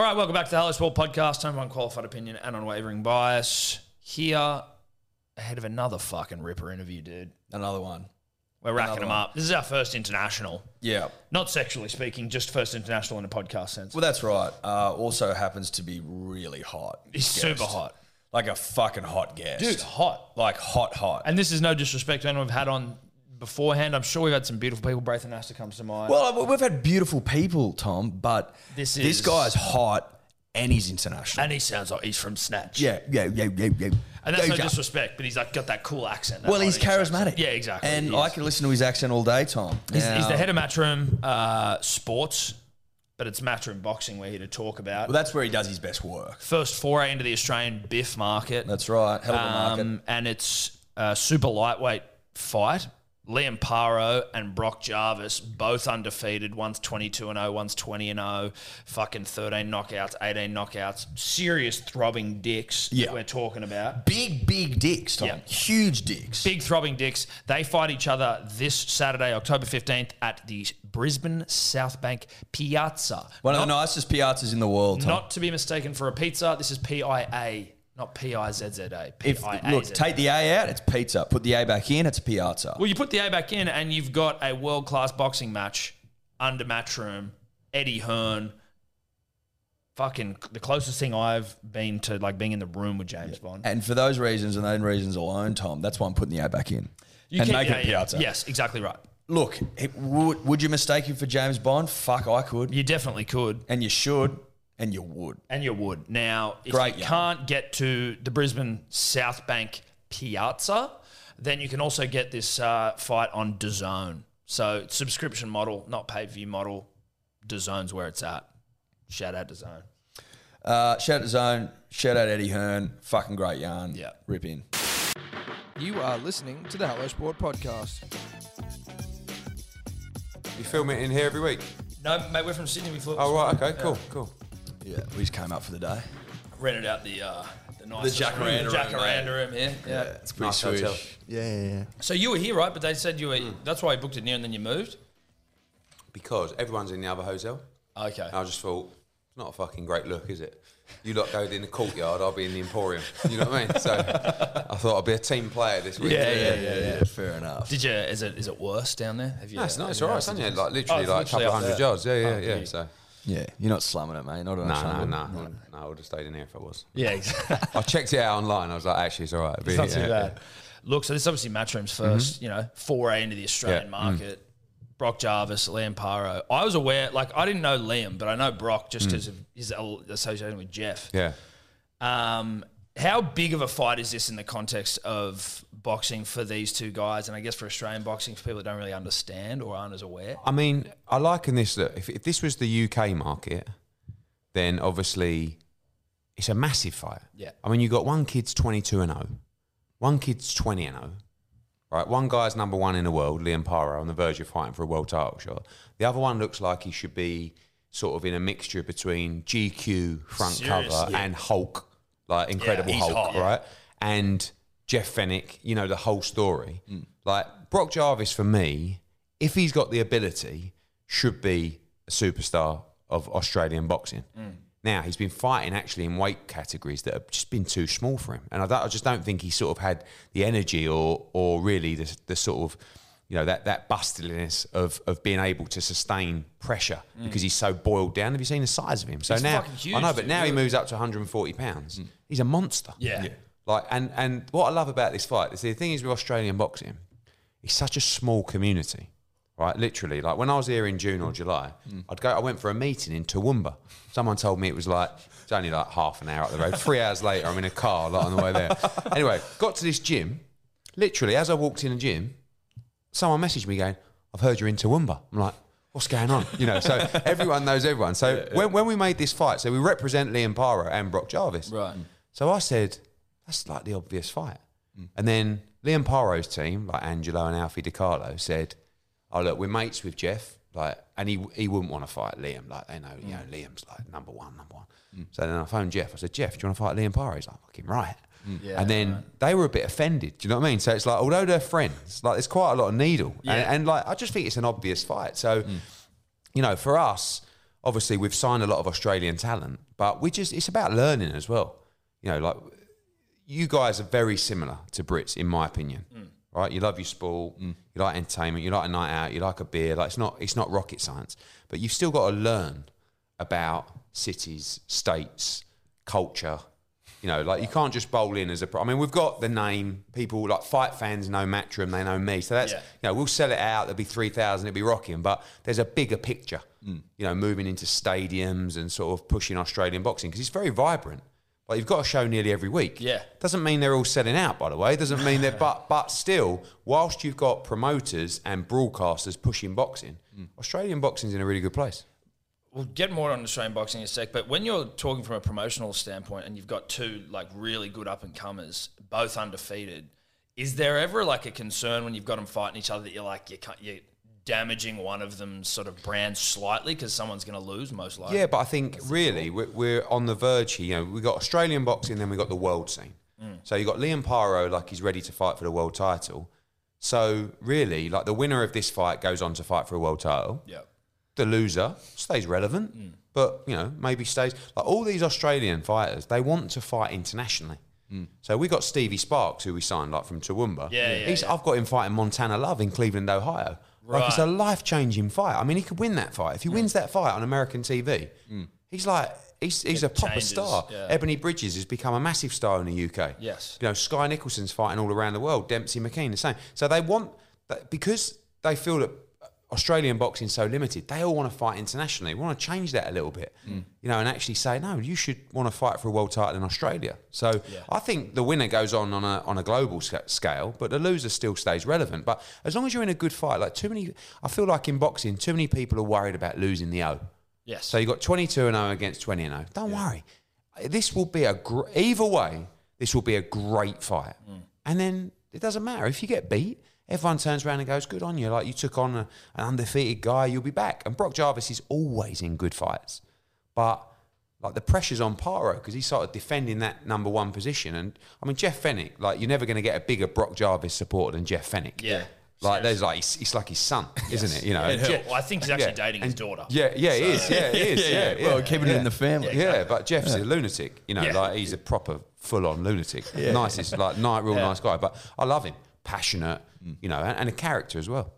All right, welcome back to the Hello Sport podcast. Home of unqualified opinion and unwavering bias. Here, ahead of another fucking ripper interview, dude. Another one. We're racking Another them one. up. This is our first international. Yeah. Not sexually speaking, just first international in a podcast sense. Well, that's right. Uh, also happens to be really hot. He's Guest. super hot. Like a fucking hot guest. Dude, hot. Like hot, hot. And this is no disrespect to anyone we've had on beforehand. I'm sure we've had some beautiful people. Braithen Astor comes to mind. well, we've had beautiful people, Tom, but This this, is- guy's hot and he's international. and he sounds like he's from Snatch. yeah, yeah, yeah, yeah, yeah. And that's Yeah, no yeah. disrespect, but he's like got that cool accent. that Well, he's Irish accent. charismatic. Yeah, exactly. And I can listen to his accent all day, Tom. He's, he's the head of Matchroom uh, Sports, but it's Matchroom Boxing we're here to talk about. Well, that's where he does his best work. First foray into the Australian biff market. That's right. Hell of a market. Um, and it's a super lightweight fight. Liam Paro and Brock Jarvis, both undefeated. One's 22 and 0, one's 20 and 0. Fucking 13 knockouts, 18 knockouts. Serious throbbing dicks that Yeah. we're talking about. Big, big dicks, Tom. Yeah. Huge dicks. Big throbbing dicks. They fight each other this Saturday, October 15th, at the Brisbane South Bank Piazza. One of the nicest piazzas in the world, Tom. Not to be mistaken for a pizza. This is P I A, not P I Z Z A. P If, look, take the A out, it's pizza. Put the A back in, it's piazza. Well, you put the A back in, and you've got a world class boxing match under Matchroom. Eddie Hearn. Fucking the closest thing I've been to like being in the room with James Bond. And for those reasons and those reasons alone, Tom, that's why I'm putting the A back in. You and can- make yeah, it a yeah. piazza. Yes, exactly right. Look, it, would, would you mistake him for James Bond? Fuck, I could. You definitely could. And you should, and you would. And you would. Now, if Great you yarn. can't get to the Brisbane South Bank Piazza, then you can also get this uh, fight on DAZN. So subscription model, not pay-per-view model. DAZN's where it's at. Shout out DAZN. Uh, shout out to Zone. Shout out Eddie Hearn. Fucking great yarn. Yeah. Rip in. You are listening to the Hello Sport podcast. You film it in here every week? No, mate, we're from Sydney. We flew. Oh, right, okay, cool, cool. Yeah, we just came up for the day. rented out the uh, the nice The Jacaranda room, Jacaranda mate. room. Yeah, yeah. it's pretty Nice swish. Yeah, yeah, yeah. So you were here, right? But they said you were. That's why you booked it near, and then you moved. Because everyone's in the other hotel. Okay. And I just thought, it's not a fucking great look, is it? You lot go in the courtyard, I'll be in the Emporium. You know what I mean? So I thought I'd be a team player this week. Yeah, yeah, yeah, yeah. Fair enough. Did you? Is it is it worse down there? Have you? No, it's not. It's all right, noticed isn't the it? difference? Like literally, Oh, like a literally couple up hundred there. yards. Yeah, yeah, Oh, yeah. beauty. So Yeah, you're not slumming it, mate. Not on a no, no, no, no, no. I would have stayed in here if I was. Yeah, exactly. I checked it out online. I was like, actually, it's all right. It's not too Yeah, bad. Look, so this is obviously Matchroom's 1st mm-hmm. you know, foray into the Australian Yeah. market. Mm-hmm. Brock Jarvis, Liam Paro. I was aware, like, I didn't know Liam, but I know Brock just mm. because of his association with Jeff. Yeah. Um, how big of a fight is this in the context of boxing for these two guys, and I guess for Australian boxing for people that don't really understand or aren't as aware? I mean, I liken this that if, if this was the UK market, then obviously it's a massive fight. Yeah. I mean, you've got one kid's 22 and 0, one kid's 20 and 0. Right, one guy's number one in the world, Liam Paro, on the verge of fighting for a world title shot. The other one looks like he should be sort of in a mixture between GQ front Seriously. cover and Hulk, like Incredible he's Hulk, hot, yeah. right? And Jeff Fenech, you know, the whole story. Mm. Like Brock Jarvis, for me, if he's got the ability, should be a superstar of Australian boxing. Mm. Now he's been fighting actually in weight categories that have just been too small for him, and I, I just don't think he sort of had the energy or or really the, the sort of you know that that bustliness of of being able to sustain pressure mm. because he's so boiled down. Have you seen the size of him? So He's now huge, I know, but dude. now he moves up to 140 pounds. Mm. He's a monster. Yeah. Yeah. Like and and what I love about this fight is the thing is with Australian boxing, it's such a small community, right? Literally, like when I was here in June or mm. July, I'd go. I went for a meeting in Toowoomba. Someone told me it was like it's only like half an hour up the road. Three hours later, I'm in a car like on the way there. Anyway, got to this gym. Literally, as I walked in the gym, someone messaged me going, "I've heard you're in Toowoomba." I'm like. What's going on? You know, so everyone knows everyone. So When, when we made this fight, so we represent Liam Paro and Brock Jarvis. Right. So I said, that's like the obvious fight. Mm. And then Liam Paro's team, like Angelo and Alfie DiCarlo, said, oh, look, we're mates with Jeff. Like, and he he wouldn't want to fight Liam. Like, they know, you mm. know, Liam's like number one, number one. Mm. So then I phoned Jeff. I said, Jeff, do you want to fight Liam Paro? He's like, fucking right. Yeah, and then they were a bit offended. Do you know what I mean? So it's like, although they're friends, like there's quite a lot of needle. Yeah. And, and like, I just think it's an obvious fight. So, mm. you know, for us, obviously we've signed a lot of Australian talent, but we just it's about learning as well. You know, like you guys are very similar to Brits, in my opinion. Mm. Right? You love your sport, you like entertainment, you like a night out, you like a beer. Like it's not it's not rocket science, but you've still got to learn about cities, states, culture. You know, like you can't just bowl in as a. pro- I mean, we've got the name. People like fight fans know Matchroom, they know me. So that's Yeah. you know we'll sell it out. There'll be three thousand. It'll be rocking. But there's a bigger picture. Mm. You know, moving into stadiums and sort of pushing Australian boxing because it's very vibrant. Like you've got a show nearly every week. Yeah. Doesn't mean they're all selling out, by the way. Doesn't mean that, but but still, whilst you've got promoters and broadcasters pushing boxing, mm. Australian boxing's in a really good place. We'll get more on Australian boxing in a sec, but when you're talking from a promotional standpoint and you've got two like really good up and comers, both undefeated, is there ever like a concern when you've got them fighting each other that you're like you can't, you're damaging one of them sort of brand slightly because someone's going to lose most likely? Yeah, but I think really we're, we're on the verge here. You know, we've got Australian boxing, then we've got the world scene. Mm. So you've got Liam Paro, like he's ready to fight for the world title. So really, like the winner of this fight goes on to fight for a world title. Yeah. The loser stays relevant, mm. but you know maybe stays. Like all these Australian fighters, they want to fight internationally. Mm. So we got Stevie Sparks, who we signed like from Toowoomba. Yeah, yeah, He's, yeah. I've got him fighting Montana Love in Cleveland, Ohio. Like it's a life changing fight. I mean, he could win that fight. If he mm. wins that fight on American TV, he's like he's, he's a proper changes, star. yeah. Ebony Bridges has become a massive star in the UK. Yes. you know Skye Nicolson's fighting all around the world. Dempsey McKean the same. So they want because they feel that Australian boxing's so limited. They all want to fight internationally. We want to change that a little bit, Mm. you know, and actually say no. You should want to fight for a world title in Australia. So I think the winner goes on on a on a global scale, but the loser still stays relevant. But as long as you're in a good fight, like too many, I feel like in boxing, too many people are worried about losing the O. Yes. So you got 22 and 0 against 20 and 0. Don't worry. This will be a gr- either way. This will be a great fight. Mm. And then it doesn't matter if you get beat. Everyone turns around and goes, "Good on you!" Like you took on a, an undefeated guy, you'll be back. And Brock Jarvis is always in good fights, but like the pressure's on Paro because he's sort of defending that number one position. And I mean, Jeff Fenech, like you're never going to get a bigger Brock Jarvis supporter than Jeff Fenech. Yeah. Like there's like he's, it's like his son, isn't it? You know, and Je- well, I think he's actually yeah. dating his daughter. Yeah, yeah, he is. Yeah, he is. Yeah, yeah. Well, keeping it in the family. Yeah, but Jeff's a lunatic. You know, Yeah. like he's a proper full-on lunatic. Nicest, like, nice, real nice guy. But I love him. Passionate. You know, and, and a character as well.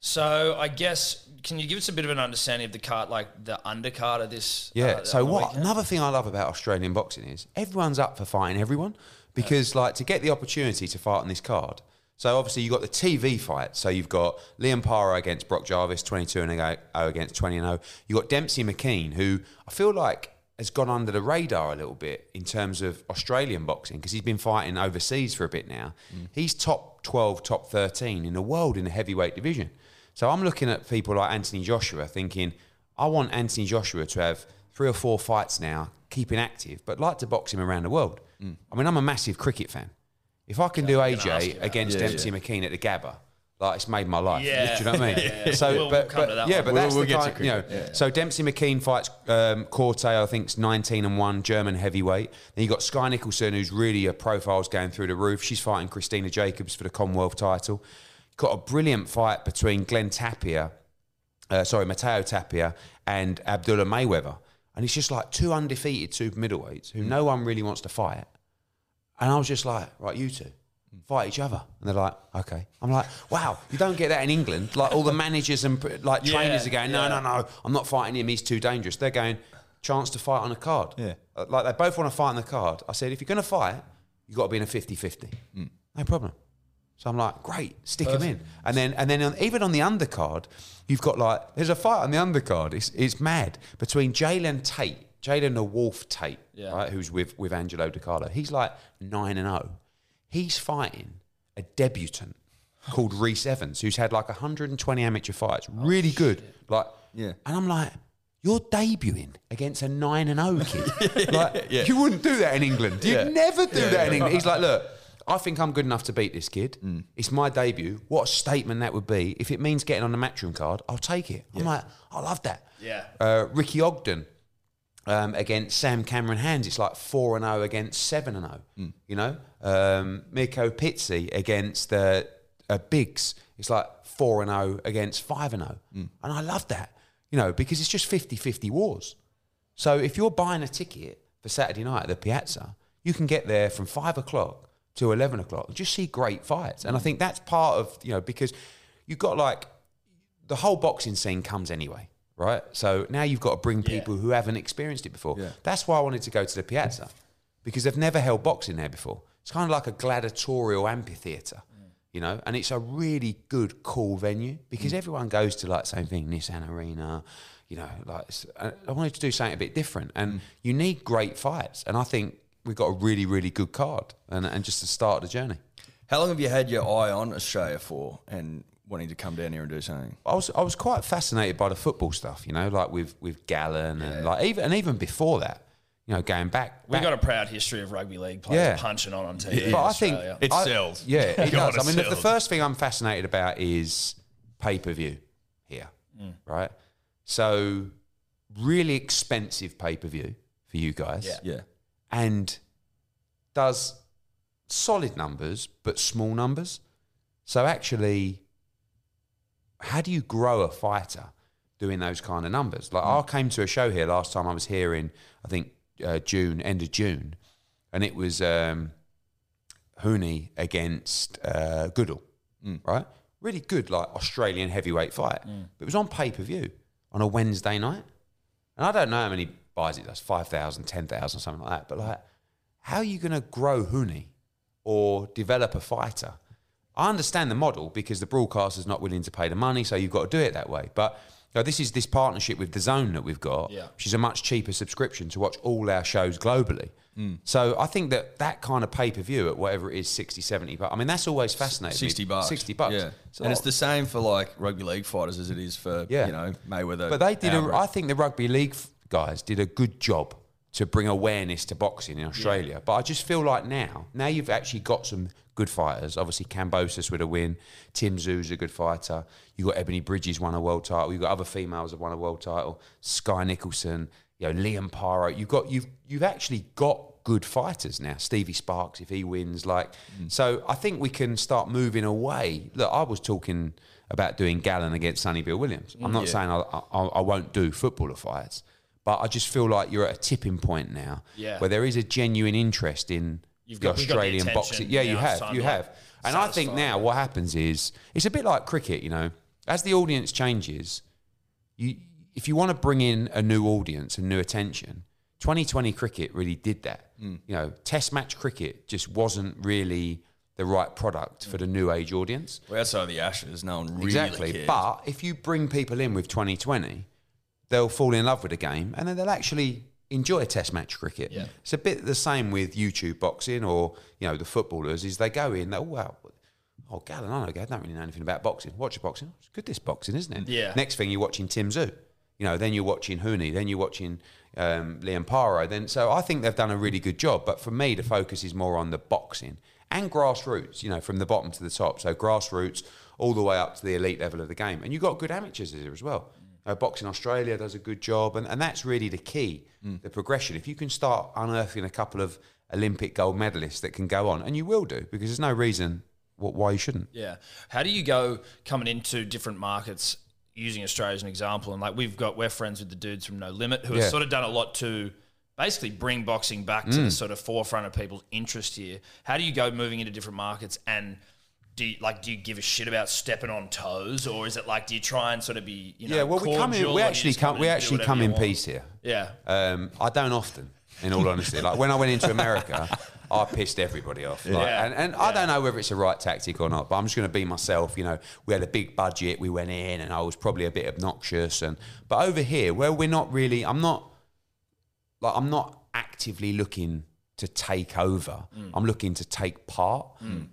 So I guess can you give us a bit of an understanding of the card, like the undercard of this? Yeah. uh, so what? weekend? Another thing I love about Australian boxing is everyone's up for fighting everyone because like to get the opportunity to fight on this card. So obviously you've got the TV fight. So you've got Liam Paro against Brock Jarvis, 22 and 0 against 20 and 0. You've got Dempsey McKean, who I feel like has gone under the radar a little bit in terms of Australian boxing because he's been fighting overseas for a bit now. Mm. He's top 12, top 13 in the world in the heavyweight division. So I'm looking at people like Anthony Joshua thinking, I want Anthony Joshua to have three or four fights now, keeping active, but like to box him around the world. Mm. I mean, I'm a massive cricket fan. If I can do ask you AJ against. Yeah, Dempsey McKean at the Gabba, like it's made my life. Yeah. Do you know what I mean? Yeah, yeah. So, We'll- we'll but, come to that yeah, one. but We'll- that's we'll the get to kind, you know. cricket, yeah. So Dempsey McKean fights um, Corte, I think's 19 and one, German heavyweight. Then you got Skye Nicolson, who's really a profile's going through the roof. She's fighting Christina Jacobs for the Commonwealth title. Got a brilliant fight between Glenn Tapia uh, sorry, Matteo Tapia and Abdullah Mayweather. And it's just like two undefeated super middleweights who no one really wants to fight. And I was just like, right, you two, fight each other. And they're like, okay. I'm like, wow, you don't get that in England. Like all the managers and like trainers are going, no, no, no, I'm not fighting him. He's too dangerous. They're going, chance to fight on a card. Yeah. Uh, Like they both want to fight on the card. I said, if you're going to fight, you've got to be in a 50 50. No problem. So I'm like, great, stick him in. And then, and then on, even on the undercard, you've got like, there's a fight on the undercard. It's, it's mad between Jalen Tate, Jalen the Wolf Tate, Yeah. right, who's with, with Angelo DiCarlo. He's like 9 and 0. He's fighting a debutant called Reese Evans, who's had like 120 amateur fights, really good. Like, Yeah. And I'm like, you're debuting against a 9 and 0 kid. like, you wouldn't do that in England. You'd Yeah. never do that in England. He's like, look, I think I'm good enough to beat this kid. It's my debut. What a statement that would be. If it means getting on the matchroom card, I'll take it. I'm like, I love that. Yeah. Uh, Ricky Ogden um, against Sam Cameron Hands, it's like 4 and 0 against 7 and 0. You know? Um, Mirko Pizzi against uh, uh, Biggs, it's like 4 and 0 against 5 and 0. And I love that. you know, because it's just 50 50 wars. So if you're buying a ticket for Saturday night at the Piazza, you can get there from five o'clock to 11 o'clock and just see great fights. And I think that's part of, you know, because you've got like the whole boxing scene comes anyway, right? So now you've got to bring people who haven't experienced it before. Yeah. That's why I wanted to go to the Piazza because they've never held boxing there before. It's kind of like a gladiatorial amphitheatre, mm. you know, and it's a really good, cool venue because mm. everyone goes to like same thing, Nissan Arena, you know, like it's- uh, I wanted to do something a bit different, and mm. you need great fights, and I think we've got a really, really good card, and and just to start the journey. How long have you had your eye on Australia for and wanting to come down here and do something? I was I was quite fascinated by the football stuff, you know, like with with Gallen and like even and even before that, you know, going back. We've back- got a proud history of rugby league players Yeah. punching on on TV. in but I think Australia. It I- sells. Yeah, it God, does. I mean, the, the sells. first thing I'm fascinated about is pay per view here, Mm. right? So, really expensive pay per view for you guys, Yeah. Yeah. and does solid numbers but small numbers. So actually, how do you grow a fighter doing those kind of numbers? Like I came to a show here last time I was here in I think uh, June, end of June, and it was um, Huni against uh, Goodall, right? Really good, like Australian heavyweight fight. But it was on pay per view on a Wednesday night. And I don't know how many buys it does 5,000, 10,000, something like that. But like, how are you going to grow Huni or develop a fighter? I understand the model because the broadcaster's not willing to pay the money, so you've got to do it that way. But you know, this is this partnership with the Zone that we've got, Yeah. which is a much cheaper subscription to watch all our shows globally. Mm. So I think that that kind of pay per view at whatever it is, 60, 70 bucks. I mean, that's always fascinating. 60 bucks. 60 bucks. Yeah. So- and it's the same for like rugby league fighters as it is for, Yeah. you know, Mayweather. But they did. A. I think the rugby league guys did a good job to bring awareness to boxing in Australia. But I just feel like now, now you've actually got some good fighters. Obviously, Kambosos with a win. Tim Tszyu's a good fighter. You've got Ebony Bridges won a world title. You've got other females that won a world title. Skye Nicolson. You know Liam Paro. You've got you've you've actually got good fighters now. Stevie Sparks, if he wins, like hmm. so, I think we can start moving away. Look, I was talking about doing Gallen against Sonny Bill Williams. I'm mm, not saying I, I, I won't do footballer fights, but I just feel like you're at a tipping point now Yeah. where there is a genuine interest in You've the got- you've got the Australian boxing. Yeah, you have, you like, have. And I think now what happens is it's a bit like cricket. You know, as the audience changes, you if you want to bring in a new audience and new attention, 2020 cricket really did that. Mm. You know, Test match cricket just wasn't really the right product for the new age audience. Well, outside of the Ashes, no one really exactly. cares. But if you bring people in with 2020, they'll fall in love with the game and then they'll actually enjoy a Test match cricket. Yeah. It's a bit the same with YouTube boxing or you know the footballers. Is they go in, they, oh wow. Oh, Gallen, I know, I don't really know anything about boxing. Watch a boxing. It's good, this boxing, isn't it? Yeah. Next thing, you're watching Tim Tszyu. You know, then you're watching Huni, then you're watching um, Liam Paro. Then, so I think they've done a really good job. But for me, the focus is more on the boxing and grassroots. You know, from the bottom to the top. So grassroots all the way up to the elite level of the game. And you've got good amateurs here as well. Uh, Boxing Australia does a good job, and, and that's really the key, the progression. If you can start unearthing a couple of Olympic gold medalists that can go on, and you will do, because there's no reason wh- why you shouldn't. Yeah. How do you go coming into different markets using Australia as an example? And like we've got, we're friends with the dudes from No Limit who Yeah. have sort of done a lot to basically bring boxing back to the sort of forefront of people's interest here. How do you go moving into different markets and do you, like do you give a shit about stepping on toes or is it like do you try and sort of be you know yeah, well, we come in. cordial We you actually just come. We and do actually whatever come you in want? peace here. Yeah. Um, I don't often, in all honesty. Like when I went into America, I pissed everybody off. Like, Yeah. And, and I don't know whether it's a right tactic or not, but I'm just going to be myself. You know, we had a big budget. We went in, and I was probably a bit obnoxious. And but over here, where we're not really, I'm not like I'm not actively looking to take over. Mm. I'm looking to take part.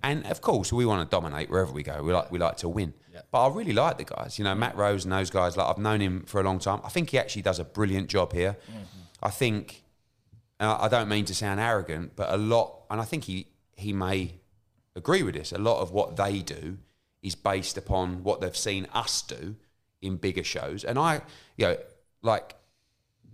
And of course, we want to dominate wherever we go. We like we like to win. But I really like the guys. You know, Matt Rose and those guys. Like I've known him for a long time. I think he actually does a brilliant job here. Mm-hmm. I think. Uh, I don't mean to sound arrogant, but a lot, and I think he he may agree with this. A lot of what they do is based upon what they've seen us do in bigger shows, and I, you know, like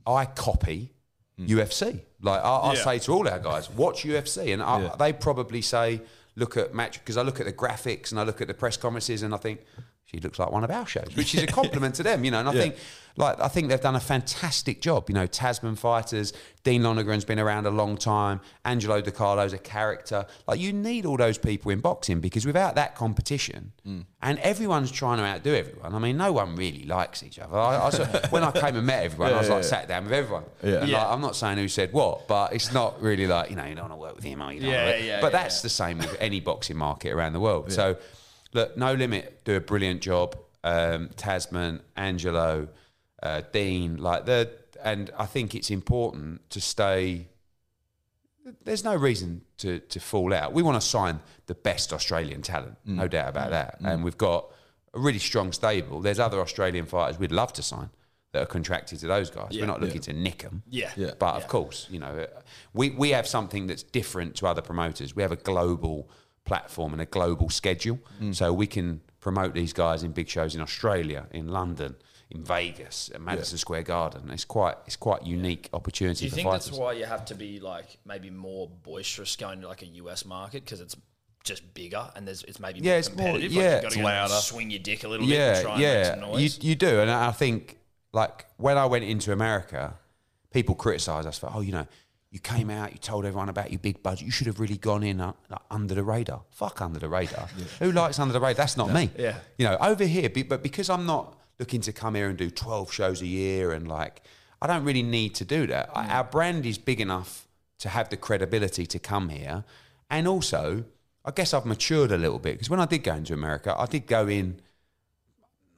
I copy Hmm. UFC. Like I, I Yeah. say to all our guys, watch UFC, and I, they probably say, look at match because I look at the graphics and I look at the press conferences, and I think she looks like one of our shows, which is a compliment to them, you know. And I think, like, I think they've done a fantastic job. You know, Tasman fighters, Dean Lonergan's been around a long time, Angelo Di Carlo's a character. Like, you need all those people in boxing because without that competition, Mm. and everyone's trying to outdo everyone. I mean, no one really likes each other. I, I saw- when I came and met everyone, I was like sat down with everyone. Yeah. And, Yeah. like, I'm not saying who said what, but it's not really like you know you don't want to work with him. Or you don't Yeah, yeah, But yeah, that's yeah. the same with any boxing market around the world. So, look, No Limit do a brilliant job. Um, Tasman, Angelo, uh, Dean, like the, and I think it's important to stay. There's no reason to to fall out. We want to sign the best Australian talent, no doubt about that. And we've got a really strong stable. There's other Australian fighters we'd love to sign that are contracted to those guys. We're not looking to nick them. Yeah. Yeah. But of course, you know, we, we have something that's different to other promoters. We have a global platform and a global schedule. Mm. So we can promote these guys in big shows in Australia, in London, in Vegas, at Madison Square Garden. It's quite it's quite unique opportunity Do you for think fighters. that's why you have to be like maybe more boisterous going to like a US market because it's just bigger and there's it's maybe Yeah, more it's more- competitive. yeah, like you it's gotta go and louder. swing your dick a little bit and yeah, try and make some yeah, noise. you, you do, and I think like when I went into America, people criticise us for oh, you know, you came out, you told everyone about your big budget, you should have really gone in uh, like, under the radar. Fuck under the radar. Who likes under the radar? That's not me. Yeah. you know, over here, be- but because I'm not looking to come here and do 12 shows a year and like I don't really need to do that. I- Our brand is big enough to have the credibility to come here, and also. I guess I've matured a little bit because when I did go into America, I did go in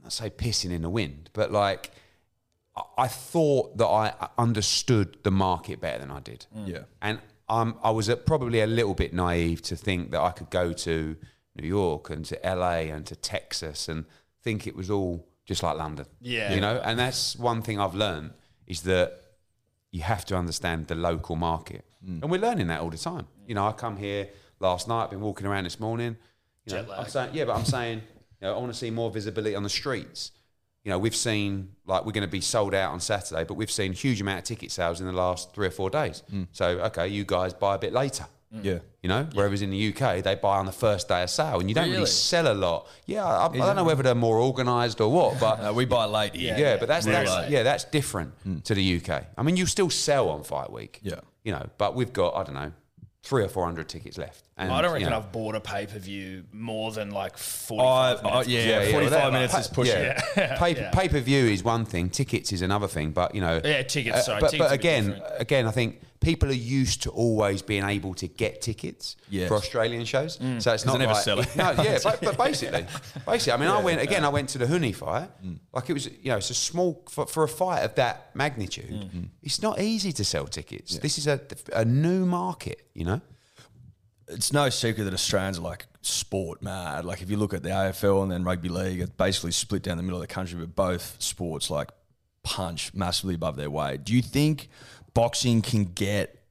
I say pissing in the wind, but like I- thought that I understood the market better than I did. Yeah. And um, I was uh, probably a little bit naive to think that I could go to New York and to LA and to Texas and think it was all just like London. Yeah. You know, and that's one thing I've learned is that you have to understand the local market. Mm. And we're learning that all the time. You know, I come here last night, I've been walking around this morning. You know. I'm saying, yeah, but I'm saying, you know, I want to see more visibility on the streets. You know, we've seen like we're going to be sold out on Saturday, but we've seen huge amount of ticket sales in the last three or four days. Mm. So okay, you guys buy a bit later. Yeah. You know, whereas in the UK they buy on the first day of sale, and you don't really, Really? sell a lot. Yeah, I, I don't know whether they're more organised or what, but Uh, we buy late here. yeah, but that's, Really? that's yeah, that's different to the UK. I mean, you still sell on fight week. Yeah. you know, but we've got I don't know three or four hundred tickets left. And, I don't you reckon know, I've bought a pay per view more than like forty-five I, minutes. yeah, Yeah, yeah, 45 well, that- minutes is pushing yeah. it. Pay Yeah. pay per view is one thing, tickets is another thing. But you know, Yeah, tickets, uh, sorry, but, tickets but are a bit again, again, I think people are used to always being able to get tickets Yes. for Australian shows. Mm. So it's not never like, sell it. No, yeah, but, but basically, basically, I mean, I went again. I went to the Huni fight. Mm. Like it was, you know, it's a small for, for a fight of that magnitude. Mm-hmm. It's not easy to sell tickets. This is a a new market. You know. it's no secret that Australians are like sport mad. Like if you look at the AFL and then rugby league, it's basically split down the middle of the country, but both sports like punch massively above their weight. Do you think boxing can get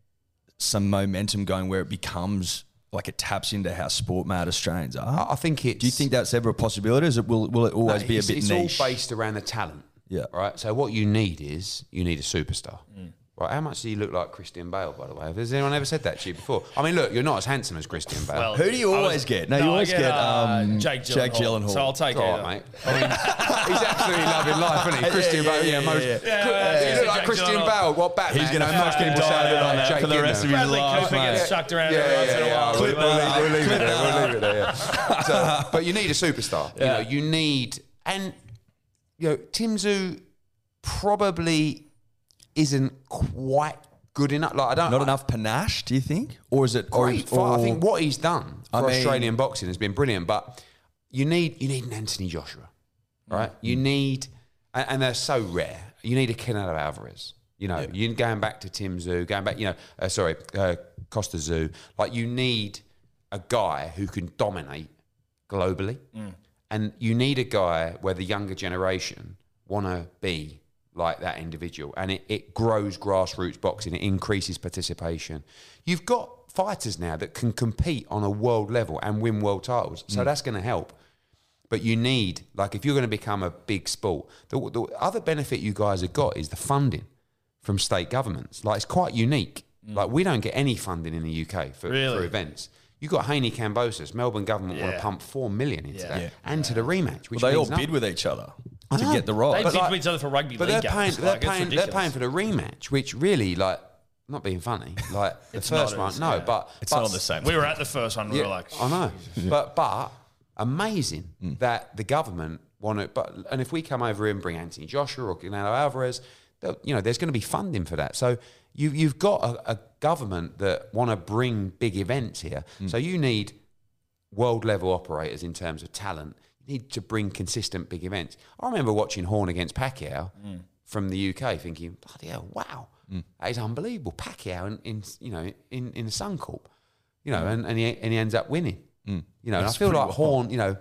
some momentum going where it becomes like it taps into how sport mad Australians are? I I think it's. Do you think that's ever a possibility? Is it will will it always No, be a it's, bit it's niche? all based around the talent. Yeah. Right. So what you need is you need a superstar. Mm. Right. How much do you look like Christian Bale, by the way? Has anyone ever said that to you before? I mean, look, you're not as handsome as Christian Bale. Well, Who do you I always get? No, you I always get, uh, um, Jake Gyllenhaal. Jake Gyllenhaal. So I'll take it. right, mate. I mean, he's absolutely loving life, isn't he? Christian yeah, Bale, yeah, yeah, most. yeah, yeah. Cri- Yeah, you look yeah. like Jake Christian Gyllenhaal. Bale. What Batman? He's gonna no, most fucking people die say on Jake for the rest of Gyllenhaal. his Bradley life, Cooper mate. gets chucked around Yeah, every once yeah, in a yeah. while. We'll, we'll leave, it there. We'll leave it there. But you need a superstar. You know, you need, and you know, Tim Tszyu probably isn't quite good enough. Like I don't Not enough panache, do you think? Or is it or, Great fight. I think what he's done I for mean- Australian boxing has been brilliant. But you need you need an Anthony Joshua, right? Mm. You need, and, and they're so rare. You need a Canelo Alvarez. You know, you going back to Tim Tszyu, going back. You know, uh, sorry, uh, Kostya Tszyu. Like you need a guy who can dominate globally, Mm. and you need a guy where the younger generation want to be like that individual, and it, it grows grassroots boxing. It increases participation. You've got fighters now that can compete on a world level and win world titles, so mm. that's going to help. But you need, like, if you're going to become a big sport, the, the other benefit you guys have got is the funding from state governments. Like, it's quite unique. Mm. Like, we don't get any funding in the UK for, Really? for events. You got Haney Kambosos. Melbourne government want to pump four million into Yeah. that Yeah. and to the rematch. Which Well, they all nothing. bid with each other I to know. get the role. They right. bid like- with each other for rugby But league they're paying, games. they're, Like, paying, they're paying for the rematch, which really, like, not being funny, like the first one, it's- no, yeah. but It's but not the same. We were at the first one. We were like, I know, but but amazing mm. that the government want to. But and if we come over here and bring Anthony Joshua or Canelo Alvarez, you know, there's going to be funding for that. So you you've got a, a government that want to bring big events here. Mm. So you need world level operators in terms of talent. Need to bring consistent big events. I remember watching Horn against Pacquiao mm. from the UK, thinking, bloody hell, wow, mm. that is unbelievable. Pacquiao in, in you know in in the Suncorp, you know, mm. and, and he and he ends up winning. You know, and I feel like well. Horn, you know.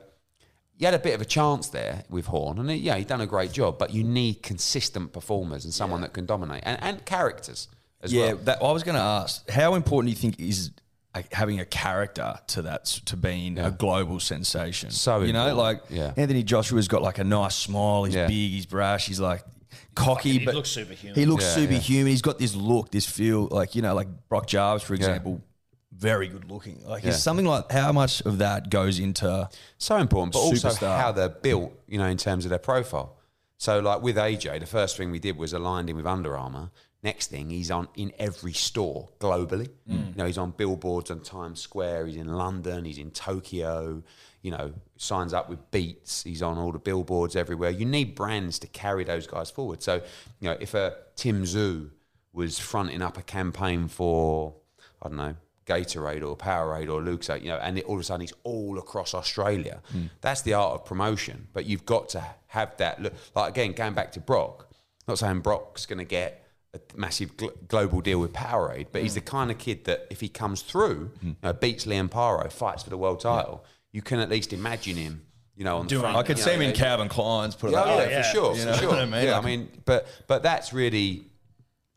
You had a bit of a chance there with Horn, and yeah, he done a great job. But you need consistent performers and someone that can dominate, and, and characters as yeah, well. that, I was going to ask, how important do you think is uh, having a character to that to being a global sensation? So you know, important, like yeah. Anthony Joshua's got like a nice smile. He's Yeah. big. He's brash. He's like cocky, Fucking- he but looks superhuman. He looks Yeah, superhuman. He's got this look, this feel, like you know, like Brock Jarvis, for example. Very good looking. Like, Yeah. is something like how much of that goes into so important, but also Superstar. how they're built, you know, in terms of their profile. So, like with AJ, the first thing we did was aligned him with Under Armour. Next thing, he's on in every store globally. Mm. You know, he's on billboards on Times Square. He's in London. He's in Tokyo. You know, signs up with Beats. He's on all the billboards everywhere. You need brands to carry those guys forward. So, you know, if a Tim Tszyu was fronting up a campaign for, I don't know, Gatorade or Powerade or Luxate, you know, and it, all of a sudden he's all across Australia. Mm. That's the art of promotion. But you've got to have that look. Like again, going back to Brock, not saying Brock's going to get a massive gl- global deal with Powerade, but he's mm. the kind of kid that if he comes through, mm. you know, beats Liam Paro, fights for the world title, you can at least imagine him. You know, on the Doing- front. I could see know, him in yeah, Calvin Klein's. Put it yeah, oh, yeah, yeah. for sure, You for sure. I mean? Yeah, I mean, but but that's really,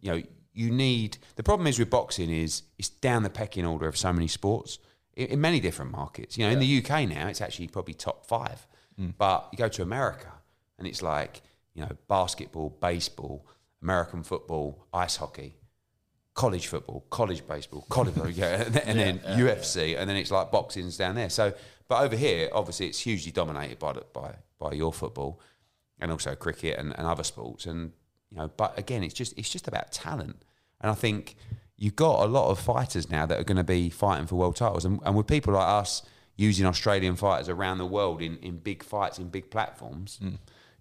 you know, you need. The problem is with boxing is it's down the pecking order of so many sports in, in many different markets. You know, in the UK now, it's actually probably top five. Mm. But you go to America, and it's like you know, basketball, baseball, American football, ice hockey. College football, college baseball, college, yeah, and then, and then UFC, and then it's like boxing's down there. So, but over here, obviously, it's hugely dominated by the, by by your football, and also cricket and, and other sports. And you know, but again, it's just it's just about talent. And I think you've got a lot of fighters now that are going to be fighting for world titles, and, and with people like us using Australian fighters around the world in, in big fights in big platforms, mm. you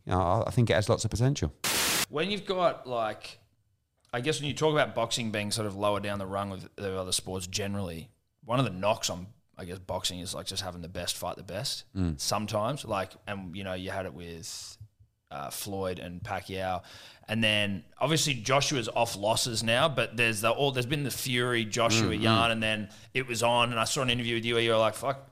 know, I, I think it has lots of potential. When you've got like, I guess when you talk about boxing being sort of lower down the rung with the other sports generally, one of the knocks on I guess boxing is like just having the best fight the best. Mm. Sometimes, like, and you know, you had it with uh, Floyd and Pacquiao, and then obviously Joshua's off losses now, but there's the all there's been the Fury Joshua mm, mm. yarn, and then it was on, and I saw an interview with you where you were like, fuck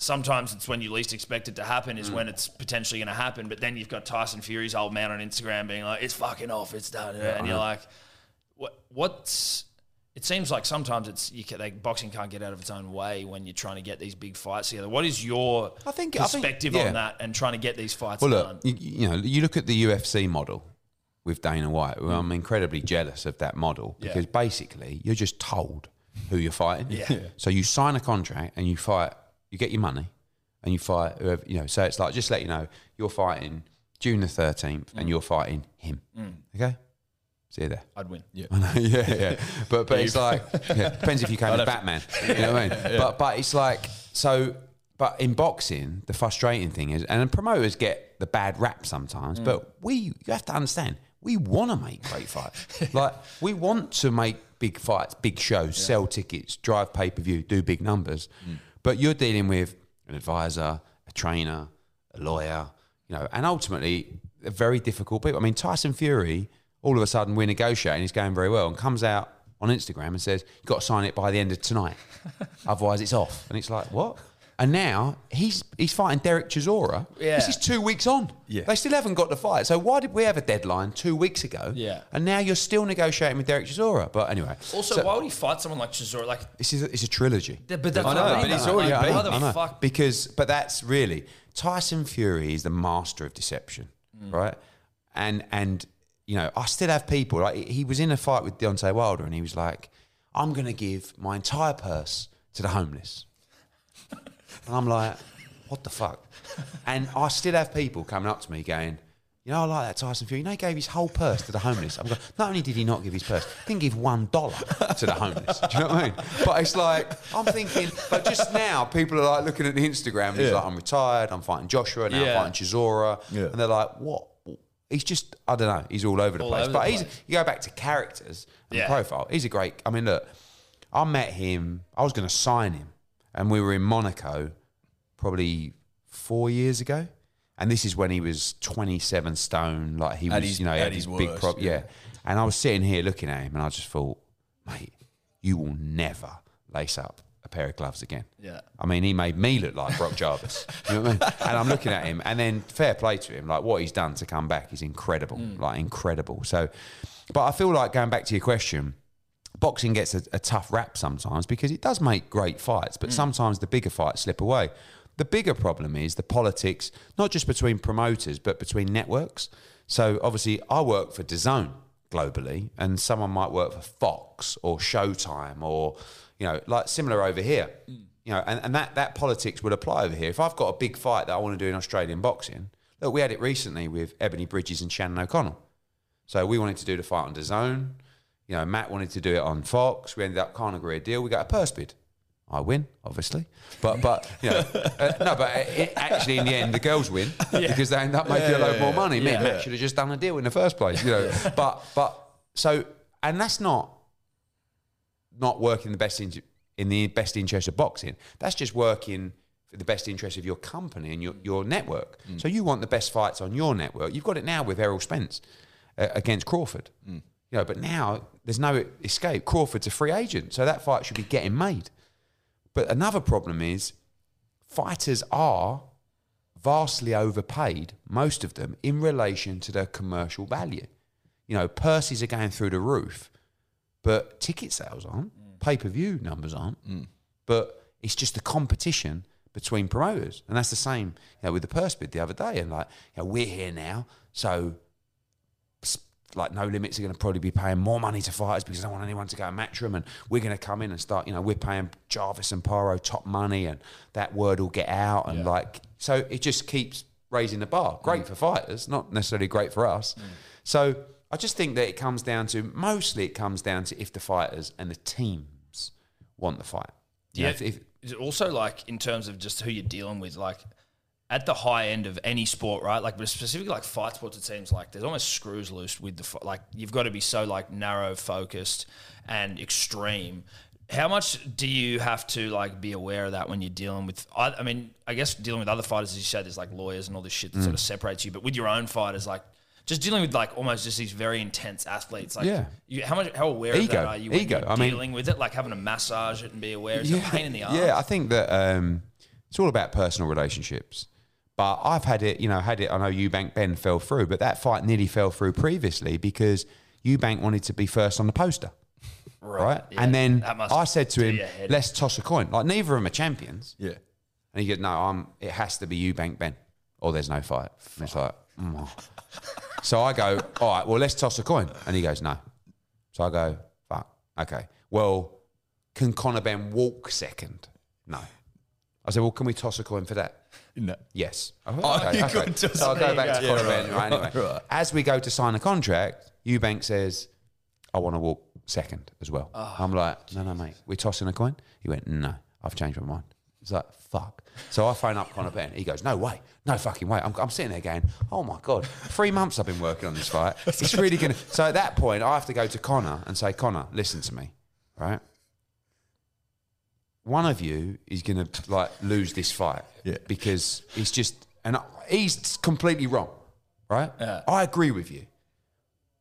sometimes it's when you least expect it to happen is mm. when it's potentially going to happen. But then you've got Tyson Fury's old man on Instagram being like, "It's fucking off, it's done," and you're like, "What? What's?" It seems like sometimes it's you can, like boxing can't get out of its own way when you're trying to get these big fights together. What is your I think- I think- perspective yeah. on that and trying to get these fights Well, done? look, you, you know, you look at the UFC model with Dana White. Well, I'm incredibly jealous of that model Yeah. because basically you're just told who you're fighting. Yeah. So you sign a contract and you fight. You get your money, and you fight whoever you know. So it's like just let you know you're fighting June the 13th, and mm. you're fighting him. Mm. Okay. See you there. I'd win. Yeah. I know, yeah, yeah. But but it's like yeah, depends if you came as Batman. You know what I mean? But but it's like so. But in boxing, the frustrating thing is, and promoters get the bad rap sometimes. Mm. But we, you have to understand, we want to make great fights. like we want to make big fights, big shows, sell tickets, drive pay per view, do big numbers. But you're dealing with an advisor, a trainer, a lawyer, you know, and ultimately very difficult people. I mean, Tyson Fury, all of a sudden we're negotiating, he's going very well, and comes out on Instagram and says, You've got to sign it by the end of tonight. Otherwise it's off. And it's like, what? And now he's he's fighting Derek Chisora. Yeah. This is two weeks on. Yeah. They still haven't got the fight. So why did we have a deadline two weeks ago? Yeah. And now you're still negotiating with Derek Chisora. But anyway. Also, so why would he fight someone like Chisora? Like, this is a, it's a trilogy. but that's I what know, mean, but he's already like, beat- the I know. fuck? Because, but that's really Tyson Fury is the master of deception, mm. right? And and you know, I still have people like he was in a fight with Deontay Wilder, and he was like, "I'm going to give my entire purse to the homeless. And I'm like, what the fuck? And I still have people coming up to me going, you know, I like that Tyson Fury. You know, he gave his whole purse to the homeless. I'm going, not only did he not give his purse, he didn't give one dollar to the homeless. Do you know what I mean? But it's like, I'm thinking, but just now, people are like looking at the Instagram and he's Yeah. like, I'm retired, I'm fighting Joshua, now Yeah. I'm fighting Chisora. Yeah. And they're like, what? He's just, I don't know, he's all over the All place. over But the he's, place. you go back to characters and Yeah. profile, he's a great, I mean, look, I met him, I was going to sign him, and we were in Monaco probably four years ago. And this is when he was 27 stone, like he was, you know, at his his big worst, prop, yeah. yeah. And I was sitting here looking at him, and I just thought, mate, you will never lace up a pair of gloves again. Yeah. I mean, he made me look like Brock Jarvis. You know what I mean? And I'm looking at him, and then fair play to him. Like what he's done to come back is incredible. Mm. Like incredible. So, but I feel like going back to your question, boxing gets a, a tough rap sometimes because it does make great fights, but mm. sometimes the bigger fights slip away. The bigger problem is the politics, not just between promoters, but between networks. So obviously, I work for DAZN globally, and someone might work for Fox or Showtime or, you know, like similar over here. Mm. You know, and, and that, that politics would apply over here. If I've got a big fight that I want to do in Australian boxing, look, we had it recently with Ebony Bridges and Shannon O'Connell. So we wanted to do the fight on DAZN. You know, Matt wanted to do it on Fox. We ended up can't agree a deal. We got a purse bid. I win, obviously, but but you know, uh, no, but it, actually in the end the girls win because they end up making a load more money. Me and Matt should have just done a deal in the first place, you know. but but so and that's not not working in the best in, in the best interest of boxing. That's just working for the best interest of your company and your, your network. So you want the best fights on your network. You've got it now with Errol Spence uh, against Crawford. You know, but now there's no escape. Crawford's a free agent, so that fight should be getting made. But another problem is fighters are vastly overpaid, most of them, in relation to their commercial value. You know, purses are going through the roof, but ticket sales aren't, mm. pay per view numbers aren't. Mm. But it's just the competition between promoters. And that's the same you know, with the purse bid the other day. And like, you know, we're here now, so like no limits are going to probably be paying more money to fighters because I don't want anyone to go and match them. And we're going to come in and start you know we're paying Jarvis and Paro top money and that word will get out and like so it just keeps raising the bar. Great mm. for fighters not necessarily great for us. Mm. So I just think that it comes down to mostly it comes down to if the fighters and the teams want the fight. You know, Yeah. if- if- Is it also like in terms of just who you're dealing with, like at the high end of any sport, right? Like, but specifically like fight sports, it seems like there's almost screws loose with the like. You've got to be so like narrow focused and extreme. How much do you have to like be aware of that when you're dealing with? I, I mean, I guess dealing with other fighters, as you said, there's like lawyers and all this shit that Mm. sort of separates you. But with your own fighters, like just dealing with like almost just these very intense athletes, like Yeah. you, how much how aware of that are you when Ego. you're I mean- dealing with it? Like having to massage it and be aware. It's a pain in the ass. Yeah, I think that um, it's all about personal relationships. But I've had it, you know, had it. I know Eubank Benn fell through, but that fight nearly fell through previously because Eubank wanted to be first on the poster, right? yeah. and then I said to him, "Let's toss a coin." Like neither of them are champions, Yeah. and he goes, "No, I'm. It has to be Eubank Benn, or there's no fight." And it's like, mm. so I go, "All right, well, let's toss a coin," and he goes, "No." So I go, "Fuck, okay." Well, can Conor Benn walk second? No. I said, "Well, can we toss a coin for that?" No. Yes. Oh, oh you could toss So I'll go back you to go. Conor Yeah, Benn. right, Right, anyway, right. as we go to sign a contract, Eubank says, I want to walk second as well. Ah, I'm like, no, no, mate, we're tossing a coin. He went, no, I've changed my mind. He's like, fuck. So I phone up Conor Benn. He goes, no way, no fucking way. I'm, I'm sitting there going, oh my God, three months I've been working on this fight. It's really going to. So at that point, I have to go to Conor and say, Conor, listen to me, right? One of you is going to like lose this fight Yeah. because it's just, and he's completely wrong, right? Yeah. I agree with you,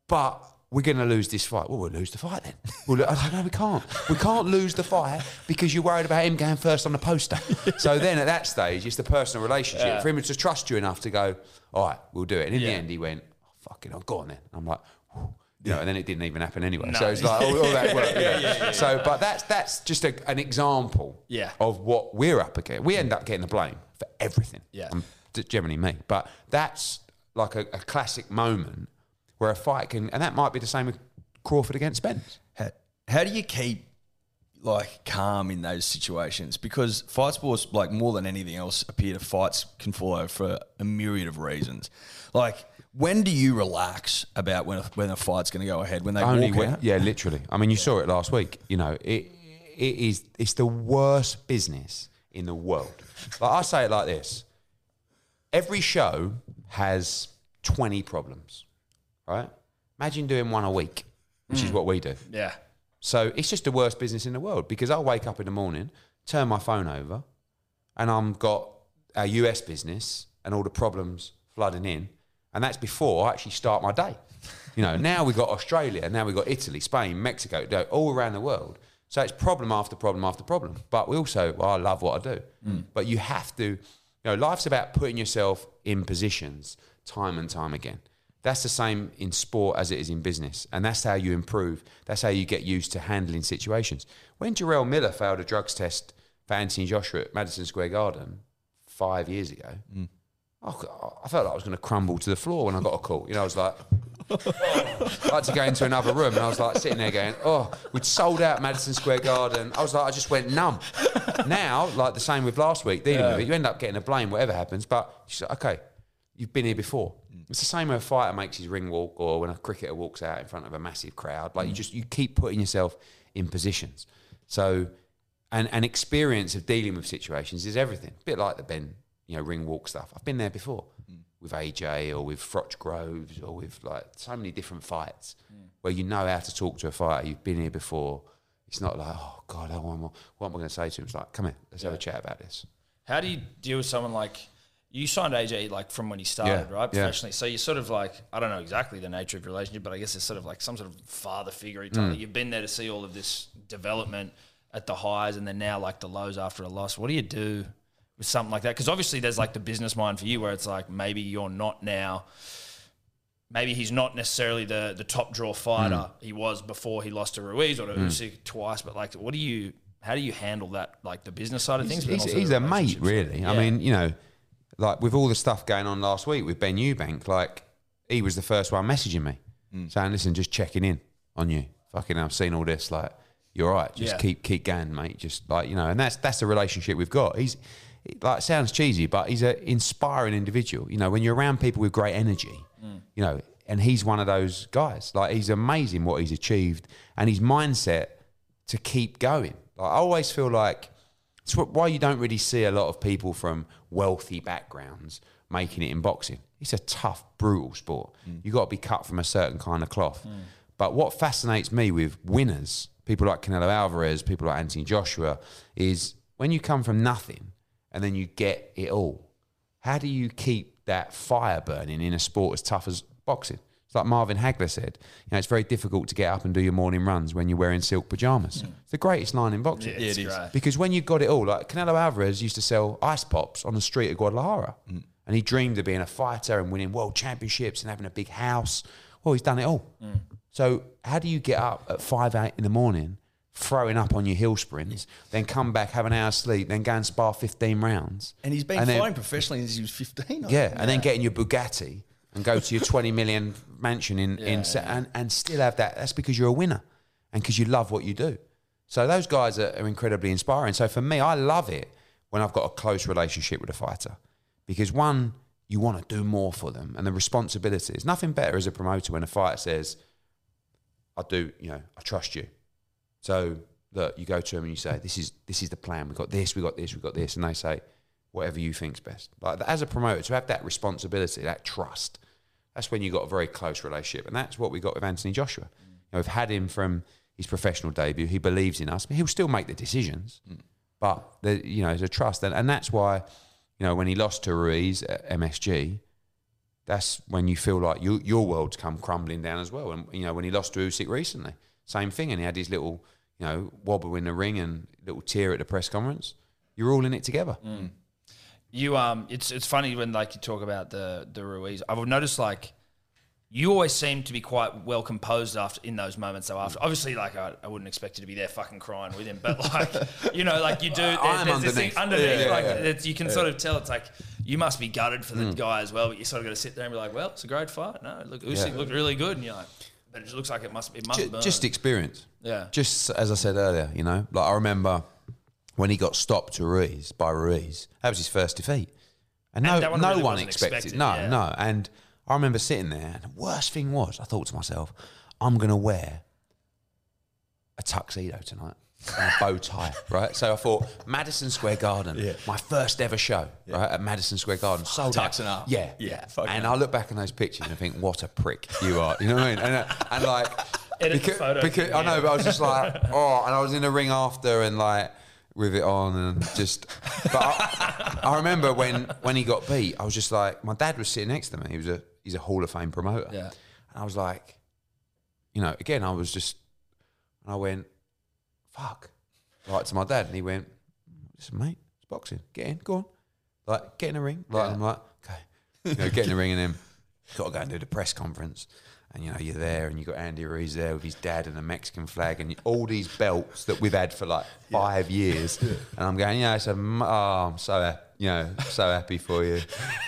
but we're going to lose this fight. Well, we'll lose the fight then. Well, I don't know, we can't. We can't lose the fight because you're worried about him going first on the poster. so then at that stage, it's the personal relationship for him to trust you enough to go, all right, we'll do it. And in the end, he went, oh, fucking, I'll gone then. I'm like, "Whew." You know, and then it didn't even happen anyway. So it's like all, all that work. you know. So, but that's that's just a, an example Yeah. of what we're up against. We end up getting the blame for everything. Yeah. Um, generally me. But that's like a, a classic moment where a fight can, and that might be the same with Crawford against Spence. How, how do you keep like calm in those situations because fight sports, like more than anything else, appear to fights can fall over for a myriad of reasons. Like, when do you relax about when a, when a fight's going to go ahead? When they Only walk when, out? yeah, literally. I mean, you saw it last week. You know, it it is it's the worst business in the world. Like I say it like this: every show has twenty problems, right? Imagine doing one a week, which is hmm. what we do. Yeah. So it's just the worst business in the world because I'll wake up in the morning, turn my phone over, and I'm got our US business and all the problems flooding in, and that's before I actually start my day. You know, now we've got Australia, now we've got Italy, Spain, Mexico, all around the world. So it's problem after problem after problem. But we also, well, I love what I do. Mm. But you have to, you know, life's about putting yourself in positions time and time again. That's the same in sport as it is in business. And that's how you improve. That's how you get used to handling situations. When Jarrell Miller failed a drugs test for Anthony Joshua at Madison Square Garden five years ago, mm. I, I felt like I was going to crumble to the floor when I got a call. You know, I was like, I had to go into another room and I was like sitting there going, oh, we'd sold out Madison Square Garden. I was like, I just went numb. now, like the same with last week, dealing with it, you end up getting a blame, whatever happens. But you say, okay, you've been here before. Mm. It's the same when a fighter makes his ring walk or when a cricketer walks out in front of a massive crowd. Like you mm. just, you keep putting yourself in positions. So, and, and experience of dealing with situations is everything. A bit like the Benn, you know, ring walk stuff. I've been there before with AJ or with Froch Groves or with like so many different fights where you know how to talk to a fighter. You've been here before. It's not like, oh God, oh, what what am I going to say to him? It's like, come here, let's have a chat about this. How do you deal with someone like you signed AJ like from when he started, Yeah, right? yeah. Professionally. So you're sort of like I don't know exactly the nature of your relationship, but I guess it's sort of like some sort of father figure Mm. type. You've been there to see all of this development at the highs and then now like the lows after a loss. What do you do with something like that? Because obviously there's like the business mind for you where it's like maybe you're not now maybe he's not necessarily the the top draw fighter Mm. he was before he lost to Ruiz or to Usyk twice, but like what do you how do you handle that like the business side of things? He's, he's a mate, really. I mean, you know, like with all the stuff going on last week with Benn Eubank, like he was the first one messaging me saying, "Listen, just checking in on you. Fucking, I've seen all this. Like, you're right. Just Yeah. keep keep going, mate. Just like you know." And that's that's the relationship we've got. He's like sounds cheesy, but he's an inspiring individual. You know, when you're around people with great energy, mm. you know, and he's one of those guys. Like he's amazing what he's achieved and his mindset to keep going. Like, I always feel like it's wh- why you don't really see a lot of people from wealthy backgrounds making it in boxing. It's a tough, brutal sport. Mm. You've got to be cut from a certain kind of cloth. Mm. But what fascinates me with winners, people like Canelo Alvarez, people like Anthony Joshua, is when you come from nothing and then you get it all, how do you keep that fire burning in a sport as tough as boxing? It's like Marvin Hagler said, you know, it's very difficult to get up and do your morning runs when you're wearing silk pajamas. Hmm. It's the greatest line in boxing. Yeah, it's. Because when you got it all, like Canelo Alvarez used to sell ice pops on the street of Guadalajara. Hmm. And he dreamed of being a fighter and winning world championships and having a big house. Well, he's done it all. Hmm. So how do you get up at five, eight in the morning, throwing up on your hill sprints, then come back, have an hour's sleep, then go and spar 15 rounds? And he's been then- fighting professionally since he was 15. I yeah, and then get in your Bugatti and go to your 20 million mansion in, in and, and still have that. That's because you're a winner and because you love what you do. So those guys are, are incredibly inspiring. So for me, I love it when I've got a close relationship with a fighter because one, you want to do more for them and the responsibility. There's nothing better as a promoter when a fighter says, I do, you know, I trust you. So look, you go to them and you say, "This is this is the plan. We got this. We got this. We got this," and they say, "Whatever you think's best." Like as a promoter, to have that responsibility, that trust, that's when you got a very close relationship, and that's what we got with Anthony Joshua. Mm. You know, we've had him from his professional debut. He believes in us, but he'll still make the decisions. Mm. But the, you know, there's a trust, and, and that's why, you know, when he lost to Ruiz at MSG, that's when you feel like you, your world's come crumbling down as well. And you know, when he lost to Usyk recently, same thing, and he had his little, you know, wobble in the ring and little tear at the press conference. You're all in it together. You um, it's it's funny when like you talk about the the Ruiz. I've noticed like you always seem to be quite well composed after in those moments. So after, obviously, like I, I wouldn't expect you to be there fucking crying with him, but like you know, like you do. There, I'm there's this thing underneath. underneath, Yeah, yeah, like yeah. It's, you can sort of tell. It's like you must be gutted for the guy as well, but you sort of got to sit there and be like, well, it's a great fight. No, look, Usyk Yeah. looked really good, and you're like, but it just looks like it must. It must Ju- burn. just experience. Yeah. Just as I said earlier, you know, like I remember when he got stopped to Ruiz by Ruiz. That was his first defeat, and no, And that one no really one expected. expected, no, yeah. no. And I remember sitting there, and the worst thing was, I thought to myself, I'm going to wear a tuxedo tonight. And a bow tie, right? So I thought Madison Square Garden, my first ever show, right at Madison Square Garden, sold out. Tuxing up. yeah, Yeah, fucking And hell. I look back on those pictures and think, what a prick you are. You know what I mean? And, uh, and like, Edit the because, photo because I know, but I was just like, oh, and I was in the ring after and like with it on and just. But I, I remember when when he got beat, I was just like, my dad was sitting next to me. He was a he's a Hall of Fame promoter. Yeah. And I was like, you know, again, I was just, and I went, fuck, like to my dad, and he went, listen, mate, it's boxing. Get in, go on. Like, get in the ring. Like, I'm like, okay. You know, get in the ring, and then got to go and do the press conference. And you know, you're there, and you've got Andy Ruiz there with his dad and the Mexican flag, and all these belts that we've had for like five years. And I'm going, yeah, so oh, I'm so happy, you know, so happy for you.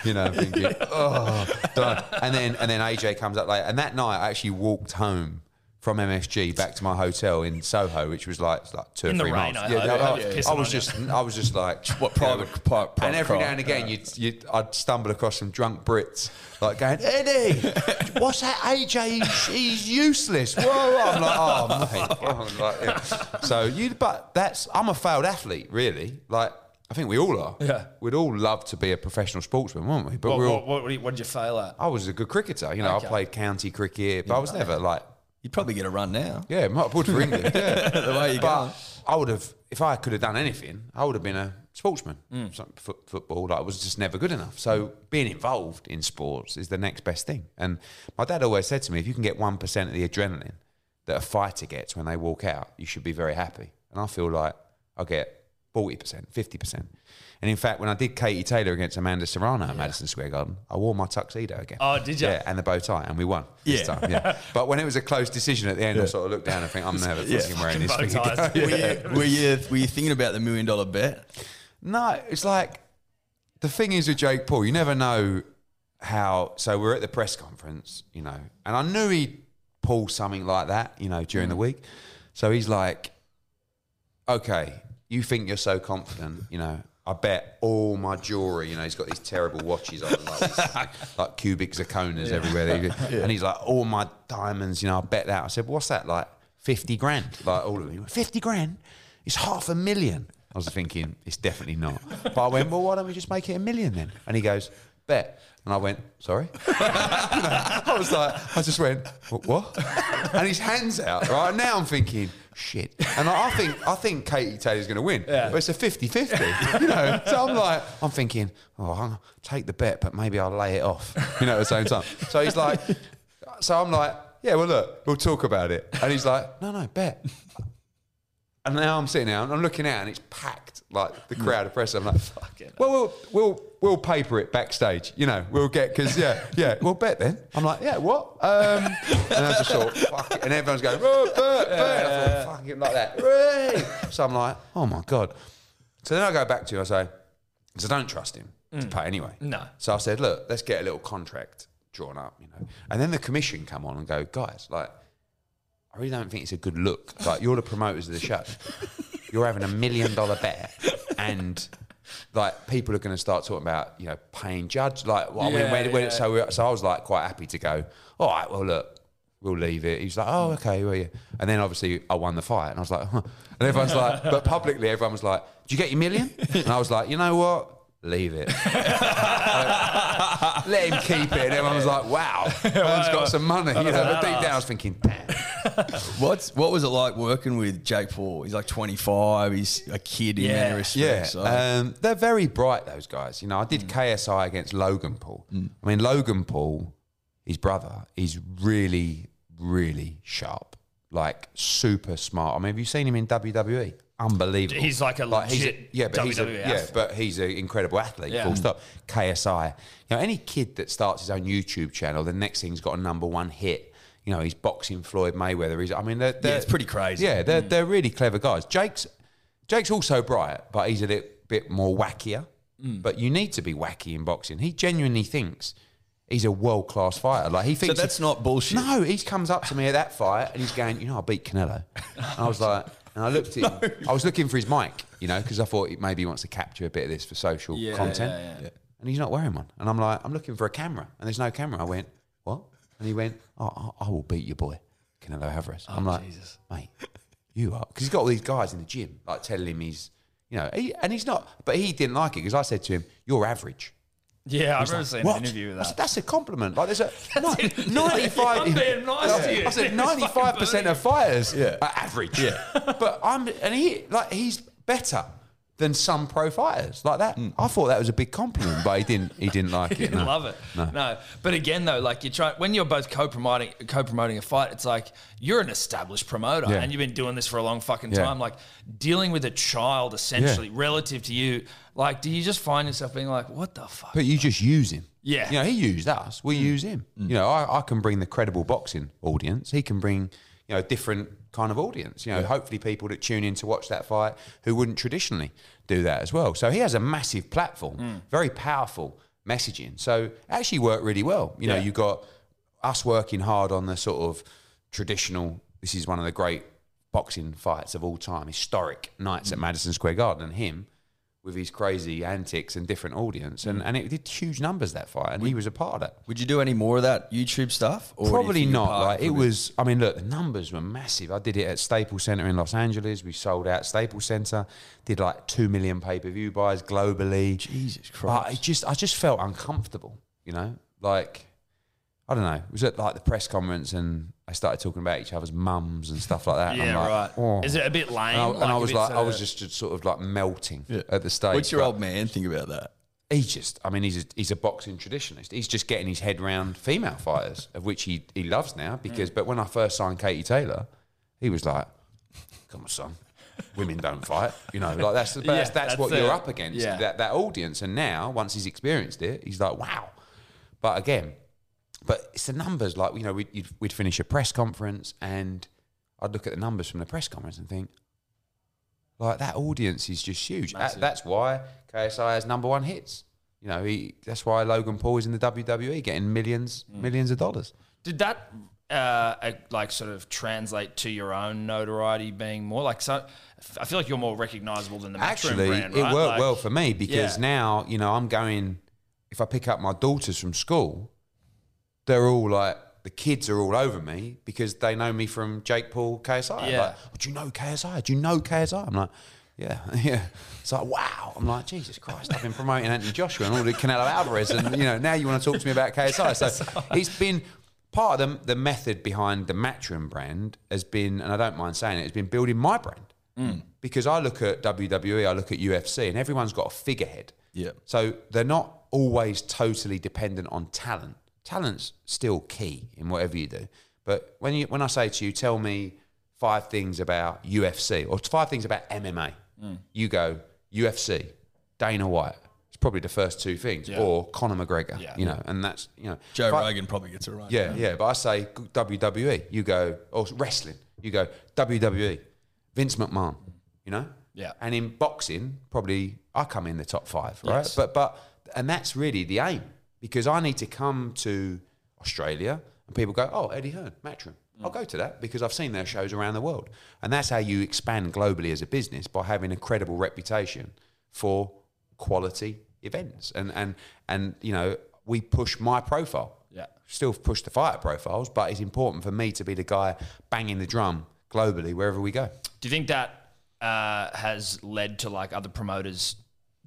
You know, I'm thinking, oh, done. And then and then AJ comes up late, and that night I actually walked home from MSG back to my hotel in Soho, which was like like two In or three rain, months. I hope. I, I was I was just I was just like What private- know, private and every now and again you'd, you'd I'd stumble across some drunk Brits like going Eddie what's that AJ he's, he's useless whoa I'm like oh mate I'm like, yeah. so you but that's I'm a failed athlete really like I think we all are Yeah. we'd all love to be a professional sportsman wouldn't we but What, we're all what, what, what did you fail at? I was a good cricketer you know Okay. I played county cricket but I was never like You'd probably get a run now. yeah, might would for England. Yeah, The way you but go. I would have, if I could have done anything, I would have been a sportsman. Mm. Some foot, football, like, I was just never good enough. So being involved in sports is the next best thing. And my dad always said to me, if you can get one percent of the adrenaline that a fighter gets when they walk out, you should be very happy. And I feel like I get forty percent, fifty percent. And in fact, when I did Katie Taylor against Amanda Serrano at Madison Square Garden, I wore my tuxedo again. Oh, did you? Yeah, and the bow tie, and we won this Yeah. time. Yeah, but when it was a close decision at the end, I sort of looked down and think, I'm never Yeah. fucking wearing this Fucking again. ties. Were, you, were you were you thinking about the million dollar bet? No, it's like the thing is with Jake Paul, you never know how. So we're at the press conference, you know, and I knew he'd pull something like that, you know, during the mm. week. So he's like, okay, you think you're so confident, you know. I bet all my jewelry, you know, he's got these terrible watches on, like, like cubic zirconas everywhere. that he- And he's like, all my diamonds, you know, I bet that. I said, what's that? Like 50 grand? Like all of them. Went, 50 grand? It's half a million. I was thinking, it's definitely not. But I went, well, why don't we just make it a million then? And he goes, bet. And I went, sorry? I was like, I just went, what? what? And his hands out, right? Now I'm thinking, shit. And I, I think I think Katie Taylor's going to win. Yeah. But it's a 50-50, you know. So I'm like, I'm thinking, oh, I'll take the bet, but maybe I'll lay it off, you know, at the same time. So he's like, so I'm like, yeah, well, look, we'll talk about it. And he's like, no, no, bet. And now I'm sitting there and I'm looking out and it's packed, like the crowd of press. I'm like, fuck it. well, we'll we'll we'll paper it backstage, you know. We'll get because yeah, yeah, we'll bet then. I'm like, yeah, what? Um, and I just thought, fuck it, and everyone's going, oh, bet, bet. And I thought, fucking like that. Hooray. So I'm like, oh my god. So then I go back to you, I say, because I don't trust him to pay anyway. No. So I said, look, let's get a little contract drawn up, you know. And then the commission come on and go, guys, like. I really don't think it's a good look. Like you're the promoters of the show. You're having a million dollar bet, and like people are going to start talking about you know paying judge. Like well, I mean, Yeah, when, when, yeah. so we, so I was like quite happy to go. All right, well look, we'll leave it. He's like, oh okay, well yeah. And then obviously I won the fight, and I was like, huh. and everyone's like, but publicly everyone was like, did you get your million? And I was like, you know what? Leave it. Let him keep it. And everyone was like, wow, everyone's got some money. You know, but deep down I was thinking, damn. What's what was it like working with Jake Paul? He's like 25. He's a kid in Yeah. many Yeah, so- um, they're very bright. Those guys. You know, I did mm. KSI against Logan Paul. Mm. I mean, Logan Paul, his brother, is really, really sharp. Like super smart. I mean, have you seen him in WWE? Unbelievable. He's like a he's legit yeah, but he's a, yeah, but he's an incredible athlete. Yeah. Full mm. stop. KSI. You know, any kid that starts his own YouTube channel, the next thing's got a number one hit. You know, he's boxing Floyd Mayweather. He's, I mean, they're, they're, it's pretty crazy. Yeah, they're, mm. they're really clever guys. Jake's Jake's also bright, but he's a little bit more wackier. Mm. But you need to be wacky in boxing. He genuinely thinks He's a world class fighter. Like he So thinks that's not bullshit. No, he comes up to me at that fight and he's going, you know, I beat Canelo. And I was like, and I looked at him. I was looking for his mic, you know, because I thought maybe he wants to capture a bit of this for social Yeah, content. yeah, yeah. And he's not wearing one. And I'm like, I'm looking for a camera, and there's no camera. I went, what? And he went, oh, I I will beat your boy, Canelo Alvarez. Oh, I'm like, Jesus. mate, you are, because he's got all these guys in the gym like telling him he's, you know, he, and he's not. But he didn't like it because I said to him, you're average. Yeah, I've He's never like, seen an interview with I said, that. that's a compliment. Like there's a it. ni- 95. I'm being nice to you. I said, 95% of fighters Yeah. are average. Yeah, but I'm and he like he's better than some pro fighters like that. Hmm. I thought that was a big compliment, but he didn't. He didn't like it. didn't no. love it. No. But again, though, like you try when you're both co-promoting co-promoting a fight, it's like you're an established promoter Yeah. and you've been doing this for a long fucking Yeah. time. Like dealing with a child essentially relative to you. Like, do you just find yourself being like, what the fuck? But you just use him. Yeah. You know, he used us. We hmm. use him. Hmm. You know, I, I can bring the credible boxing audience. He can bring, you know, different kind of audience. You know, hopefully people that tune in to watch that fight who wouldn't traditionally do that as well. So he has a massive platform, hmm. very powerful messaging. So it actually worked really well. You know, Yeah. you got us working hard on the sort of traditional, this is one of the great boxing fights of all time, historic nights at hmm. Madison Square Garden, and him with his crazy antics and different audience, and, mm. and it did huge numbers that fight, and he was a part of that. Would you do any more of that YouTube stuff? Or Probably not. Like it was. I mean, look, the numbers were massive. I did it at Staples Center in Los Angeles. We sold out Staples Center. Did like two million pay per view buys globally. Jesus But Christ. it just, I just felt uncomfortable. You know, like I don't know. It was at like the press conference, and I started talking about each other's mums and stuff like that. and I'm yeah, like, right. oh. Is it a bit lame? And I, and I was it's like, I a- was just, just sort of like melting at the stage. What's your But- old man think about that? he just, I mean, he's a, he's a boxing traditionalist. He's just getting his head round female fighters, of which he, he loves now. Because, mm. but when I first signed Katie Taylor, he was like, "Come on, son, women don't fight." You know, like that's but that's, Yeah, that's, that's what the- you're up against. yeah. That that audience. And now, once he's experienced it, he's like, "Wow." But again, but it's the numbers. Like you know, we'd, we'd finish a press conference, and I'd look at the numbers from the press conference and think, like that audience is just huge. That- that's why KSI has number one hits. You know, he, that's why Logan Paul is in the WWE getting millions, Mm. millions of dollars. Did that uh, like sort of translate to your own notoriety being more like so? I feel like you're more recognizable than the Actually, brand, it worked Like- well for me because Yeah. now, you know, I'm going, if I pick up my daughters from school, they're all like, the kids are all over me because they know me from Jake Paul, KSI. Yeah. Like, oh, do you know KSI? Do you know KSI? I'm like, yeah, yeah. It's like, wow. I'm like, Jesus Christ, I've been promoting Anthony Joshua and all the Canelo Alvarez. And, you know, now you want to talk to me about KSI. So it's been part of the, the method behind the Matchroom brand has been, and I don't mind saying it, has been building my brand. Mm. Because I look at WWE, I look at UFC, and everyone's got a figurehead. Yeah. So they're not always totally dependent on talent. Talent's still key in whatever you do. But when you when I say to you, tell me five things about UFC or five things about MMA, you go UFC, Dana White. It's probably the first two things, or Conor McGregor. Yeah. You know, and that's you know Joe if I- Rogan probably gets it right. yeah, yeah. But I say WWE. You go or wrestling. You go WWE. Vince McMahon. You know. Yeah. And in boxing, probably I come in the top five, right? Yes. But but and that's really the aim because I need to come to Australia and people go, oh Eddie Hearn, Matchroom. I'll go to that because I've seen their shows around the world, and that's how you expand globally as a business by having a credible reputation for quality events. And and and you know we push my profile Yeah. still push the fighter profiles, but it's important for me to be the guy banging the drum globally wherever we go. Do you think that uh, has led to like other promoters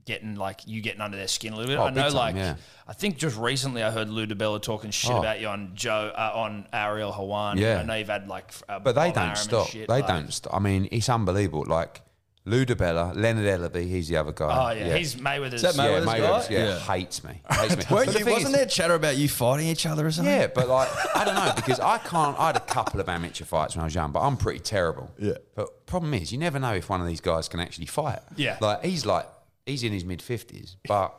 getting like you getting under their skin a little bit? Oh, I know, time, like yeah. I think just recently I heard Lou DiBella talking shit Oh. about you on Joe uh, on Ariel Helwani. Yeah. I know you've had like, uh, But they don't and stop. shit, they like- don't stop. I mean, it's unbelievable. Like Lou DiBella, Leonard Ellerbe, he's the other guy. Oh yeah, he's Mayweather's. Is that yeah, Mayweather's Mayweather's, guy? yeah, Yeah. hates me. Hates me. Weren't the wasn't is- there chatter about you fighting each other or something? Yeah, but like I don't know because I can't. I had a couple of amateur fights when I was young, but I'm pretty terrible. Yeah. But problem is, you never know if one of these guys can actually fight. Yeah. Like he's like he's in his mid fifties, but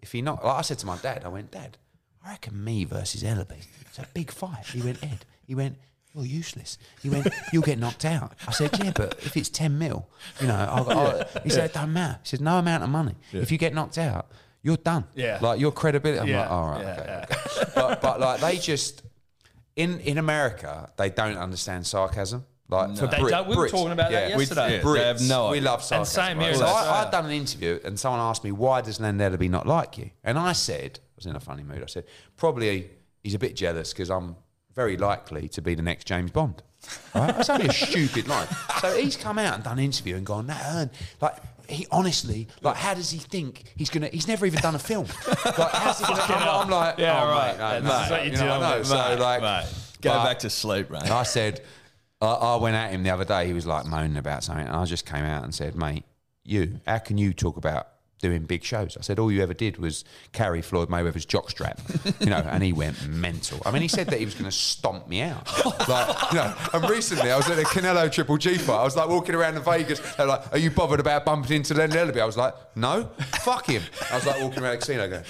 if he not, like I said to my dad, I went, Dad, I reckon me versus Ellerbe. It's a big fight. He went, Ed. He went. You're useless. He went, you'll get knocked out. I said, yeah, but if it's 10 mil, you know, I'll, I'll, he said, it don't matter. He said, no amount of money. If you get knocked out, you're done. Yeah. Like your credibility. I'm Yeah. like, all right, Yeah, okay. okay. but but like they just in in America they don't understand sarcasm. Like They Brit- don't- we were Brits, talking about that yeah, we- yesterday. Yeah, Brits, they have no we idea. love sarcasm. same here right? in So I. I'd done an interview and someone asked me why does Len be not like you, and I said I was in a funny mood. I said probably he's a bit jealous because I'm very likely to be the next James Bond. Right? That's only a stupid line. So he's come out and done an interview and gone, no, Ern, like he honestly, like, how does he think he's gonna? He's never even done a film. Like, how's he gonna? I'm, I'm like, Yeah, oh, right. mate, no, mate, you know, know. So like. Go back to sleep, mate. I said, I, I went at him the other day. He was like moaning about something, and I just came out and said, "Mate, you, how can you talk about doing big shows?" I said, "All you ever did was carry Floyd Mayweather's jockstrap, you know." And he went mental. I mean, he said that he was going to stomp me out. Like, you know. And recently, I was at a Canelo Triple G fight. I was like walking around in Vegas. They're like, "Are you bothered about bumping into Len Ellerbe?" I was like, "No, fuck him." I was like walking around the casino going.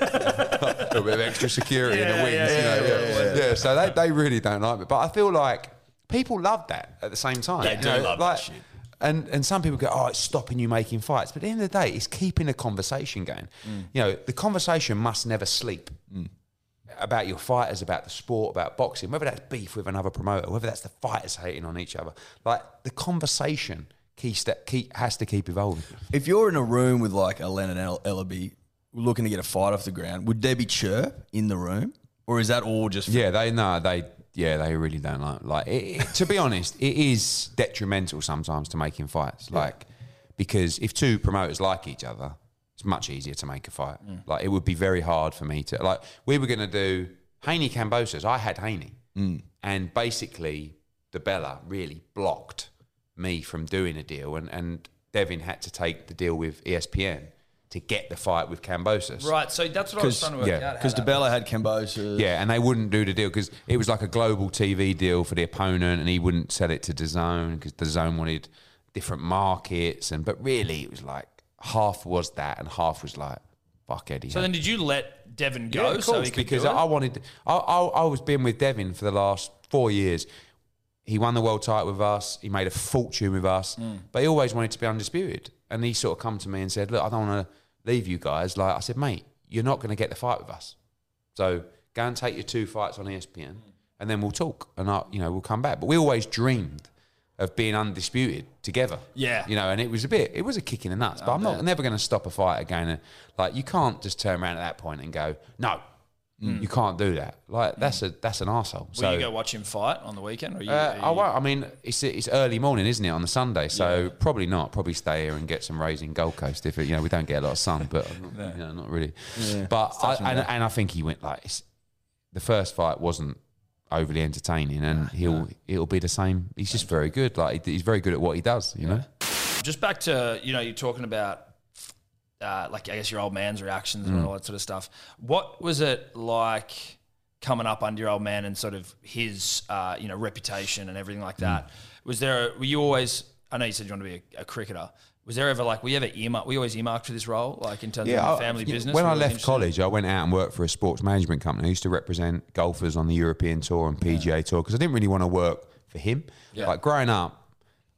a little bit of extra security in the wings, yeah, you know. yeah, Yeah, yeah. So they, they really don't like me, but I feel like people love that at the same time. They you do know, love that shit. And and some people go, oh, it's stopping you making fights. But at the end of the day, it's keeping the conversation going. Mm. You know, the conversation must never sleep. About your fighters, about the sport, about boxing, whether that's beef with another promoter, whether that's the fighters hating on each other, like the conversation keeps that keep has to keep evolving. If you're in a room with like a Lennon El- Ellerbe looking to get a fight off the ground, would there be chirp in the room, or is that all just? Yeah, they no, they yeah, they really don't like like. It, it- to be honest, it is detrimental sometimes to making fights, like because if two promoters like each other, it's much easier to make a fight. Mm. Like it would be very hard for me to like. We were going to do Haney Kambosos. I had Haney, mm. and basically DiBella really blocked me from doing a deal, and and Devin had to take the deal with ESPN to get the fight with Kambosos. Right, so that's what I was trying to work yeah, out. how Because that DiBella had Cambosa. Yeah, and they wouldn't do the deal because it was like a global TV deal for the opponent, and he wouldn't sell it to DAZN because DAZN wanted different markets, and but really it was like half was that, and half was like fuck Eddie. So then, did you let Devin go yeah, of so course, he could because do it? I wanted. I, I I was been with Devin for the last four years. He won the world title with us. He made a fortune with us, Mm. but he always wanted to be undisputed. And he sort of come to me and said, "Look, I don't want to leave you guys." Like I said, mate, you're not going to get the fight with us. So go and take your two fights on ESPN, and then we'll talk, and I, you know, we'll come back. But we always dreamed of being undisputed together. Yeah. you know, and it was a bit, it was a kick in the nuts. But I'm not never going to stop a fight again. And, Like you can't just turn around at that point and go, no, you can't do that. Like that's a that's an asshole. Will So you go watch him fight on the weekend? Or you, uh, are I won't. I mean, it's it's early morning, isn't it, on the Sunday? So probably not. Probably stay here and get some rays in Gold Coast if it, you know we don't get a lot of sun, but I'm not, you know, not really. But I, and, and I think he went like it's, the first fight wasn't overly entertaining, and he'll it'll be the same. He's just very good. Like he's very good at what he does. You know. just back to you know you're talking about uh, like I guess your old man's reactions and all that sort of stuff. What was it like coming up under your old man and sort of his uh, you know reputation and everything like that? Was there were you always? I know you said you want to be a, a cricketer. Was there ever like were you ever earmarked? Were you always earmarked for this role, like in terms of I- your family yeah, business? When Were I you left interested? college, I went out and worked for a sports management company. I used to represent golfers on the European Tour and PGA Tour because I didn't really want to work for him. Like growing up,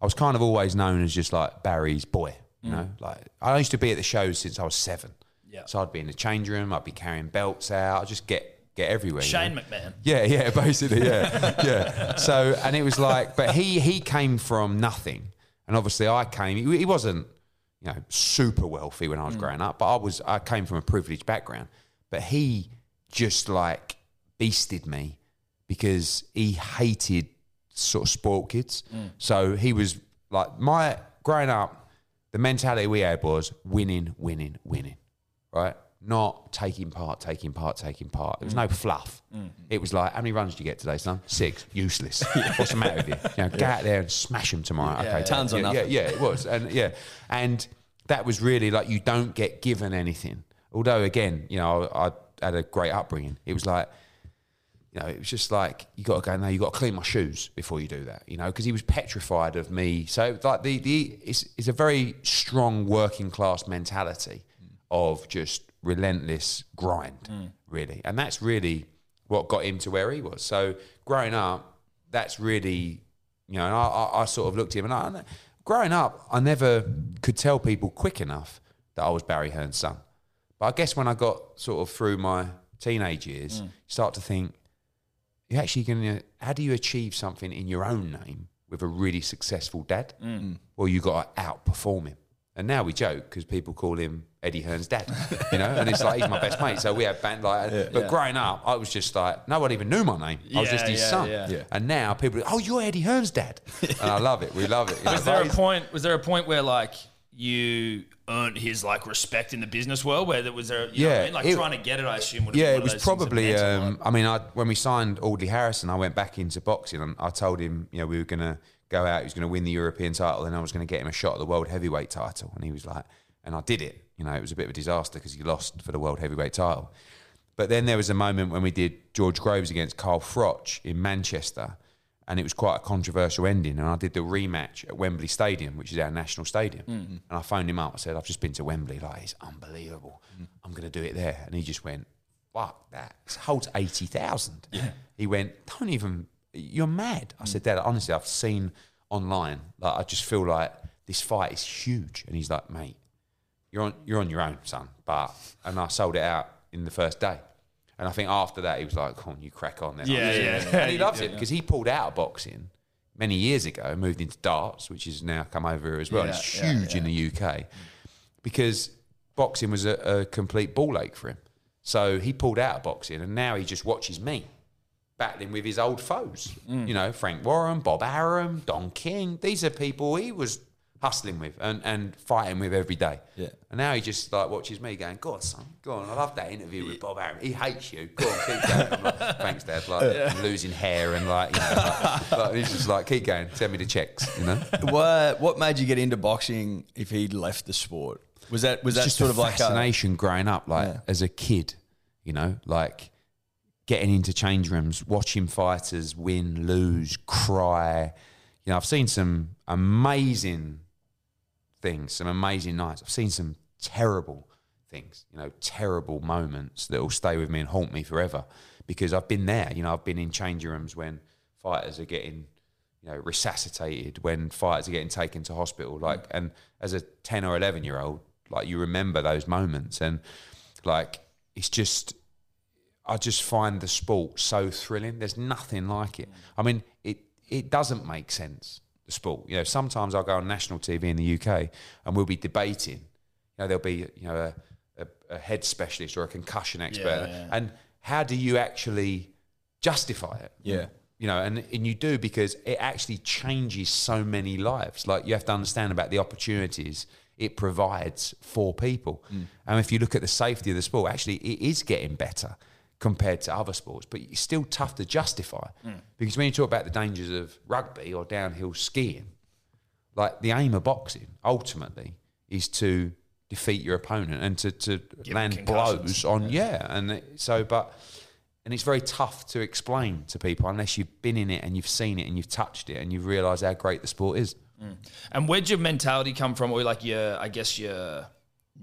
I was kind of always known as just like Barry's boy. You know, mm. like I used to be at the shows since I was seven. Yeah. So I'd be in the change room. I'd be carrying belts out. I'd just get get everywhere. you Shane know? McMahon. Yeah, yeah, basically, yeah, yeah. So, and it was like, but he he came from nothing, and obviously I came. He, he wasn't, you know, super wealthy when I was mm. growing up, but I was. I came from a privileged background, but he just like beasted me because he hated sort of sport kids. Mm. So he was like my growing up. The mentality we had was winning, winning, winning right? Not taking part, taking part, taking part. There was no fluff. Mm-hmm. It was like, how many runs did you get today, son? Six. Useless. What's the matter with you? You know, go out there and smash them tomorrow. okay, Tons yeah, yeah, yeah, it was, and yeah, and that was really like you don't get given anything. Although again, you know, I, I had a great upbringing. It was like you know, it was just like you got to go. No, you got to clean my shoes before you do that. You know, because he was petrified of me. So like the the it's, it's a very strong working class mentality of just relentless grind, really, and that's really what got him to where he was. So growing up, that's really you know, and I, I, I sort of looked at him and I, growing up, I never could tell people quick enough that I was Barry Hearn's son But I guess when I got sort of through my teenage years, Mm. you start to think, you're actually going to, how do you achieve something in your own name with a really successful dad? Mm. Well, you got to outperform him. And now we joke because people call him Eddie Hearn's dad, you know, and it's like he's my best mate. So we have band like, but growing up, I was just like, no one even knew my name. I was just his yeah, son. yeah. Yeah. And now people, are, oh, you're Eddie Hearn's dad, and I love it. We love it. you know. Was there a point? Was there a point where like you earned his like respect in the business world? Where there was there, know what I Yeah, mean? like it- trying to get it. I assume. Would Yeah, it was of those things that probably. a. Um, I mean, I, when we signed Audley Harrison, I went back into boxing and I told him, you know, we were going to go out. He was going to win the European title, and I was going to get him a shot at the world heavyweight title. And he was like, and I did it. You know, it was a bit of a disaster because he lost for the world heavyweight title. But then there was a moment when we did George Groves against Carl Froch in Manchester, and it was quite a controversial ending. And I did the rematch at Wembley Stadium, which is our national stadium. Mm-hmm. And I phoned him up. I said, "I've just been to Wembley. Like, it's unbelievable. Mm. I'm going to do it there." And he just went, "Fuck that! It holds eighty thousand. He went, "Don't even. You're mad." I said, "Dad, honestly, I've seen online. Like, I just feel like this fight is huge." And he's like, "Mate." you're on you're on your own, son. But and I sold it out in the first day. And I think after that he was like, Come on, you crack on then. Yeah, yeah. And he loves it because he pulled out of boxing many years ago, moved into darts, which has now come over here as well. Yeah, it's yeah, huge in the UK because boxing was a, a complete ball ache for him. So he pulled out of boxing and now he just watches me battling with his old foes. Mm. You know, Frank Warren, Bob Arum, Don King. These are people he was hustling with and, and fighting with every day. Yeah. And now he just like watches me going, Go on, son, go on. I love that interview with Bob Arum. He hates you. Go on, keep going. I'm like, Thanks, Dad. Like losing hair and like, you know, like, like, he's just like, keep going, send me the checks, you know? what what made you get into boxing if he'd left the sport? Was that was that just sort of like a, fascination growing up, like Yeah. as a kid, you know, like getting into change rooms, watching fighters win, lose, cry. You know, I've seen some amazing things, some amazing nights. I've seen some terrible things, you know, terrible moments that will stay with me and haunt me forever because I've been there. You know, I've been in change rooms when fighters are getting, you know, resuscitated, when fighters are getting taken to hospital. Like, and as a 10 or 11 year old, like, you remember those moments. And, like, it's just, I just find the sport so thrilling. There's nothing like it. I mean, it it doesn't make sense. The sport, you know, sometimes I'll go on national TV in the UK and we'll be debating. You know, there'll be you know a, a, a head specialist or a concussion expert, yeah. and how do you actually justify it? Yeah. you know, and and you do because it actually changes so many lives. Like you have to understand about the opportunities it provides for people. Mm. And if you look at the safety of the sport, actually it is getting better compared to other sports, but it's still tough to justify. Hmm. Because when you talk about the dangers of rugby or downhill skiing, like the aim of boxing ultimately is to defeat your opponent and to, to Give land blows on yeah. and it- so but and it's very tough to explain to people unless you've been in it and you've seen it and you've touched it and you've realised how great the sport is. Hmm. And where'd your mentality come from, or like your, I guess your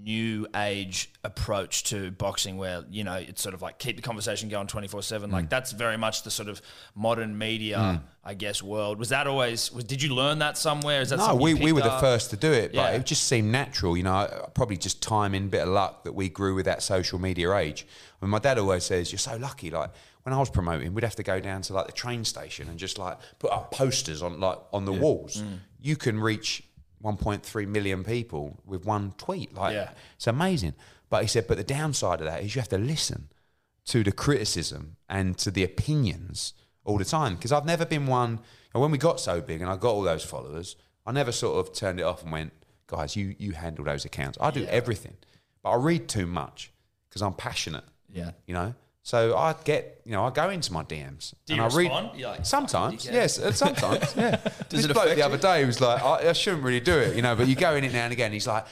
new age approach to boxing, where you know it's sort of like keep the conversation going twenty four seven. Mm. Like that's very much the sort of modern media, I guess, world. Was that always? Was did you learn that somewhere? Is that No, we, we were picked the first to do it, but Yeah. it just seemed natural. You know, probably just timing, bit of luck that we grew with that social media age. I mean, my dad always says, "You're so lucky." Like when I was promoting, we'd have to go down to like the train station and just like put up posters on like on the walls. Mm. You can reach 1.3 million people with one tweet. Like Yeah. it's amazing. But he said, but the downside of that is you have to listen to the criticism and to the opinions all the time. Because I've never been one, and when we got so big and I got all those followers, I never sort of turned it off and went, guys, you, you handle those accounts. I do everything. But I read too much because I'm passionate. Yeah. You know? So I get, you know, I go into my DMs Do and I read. respond? You're like, sometimes, yes, uh, sometimes, yeah. this it bloke the other day was like, I, I shouldn't really do it, you know, but you go in it now and again. He's like,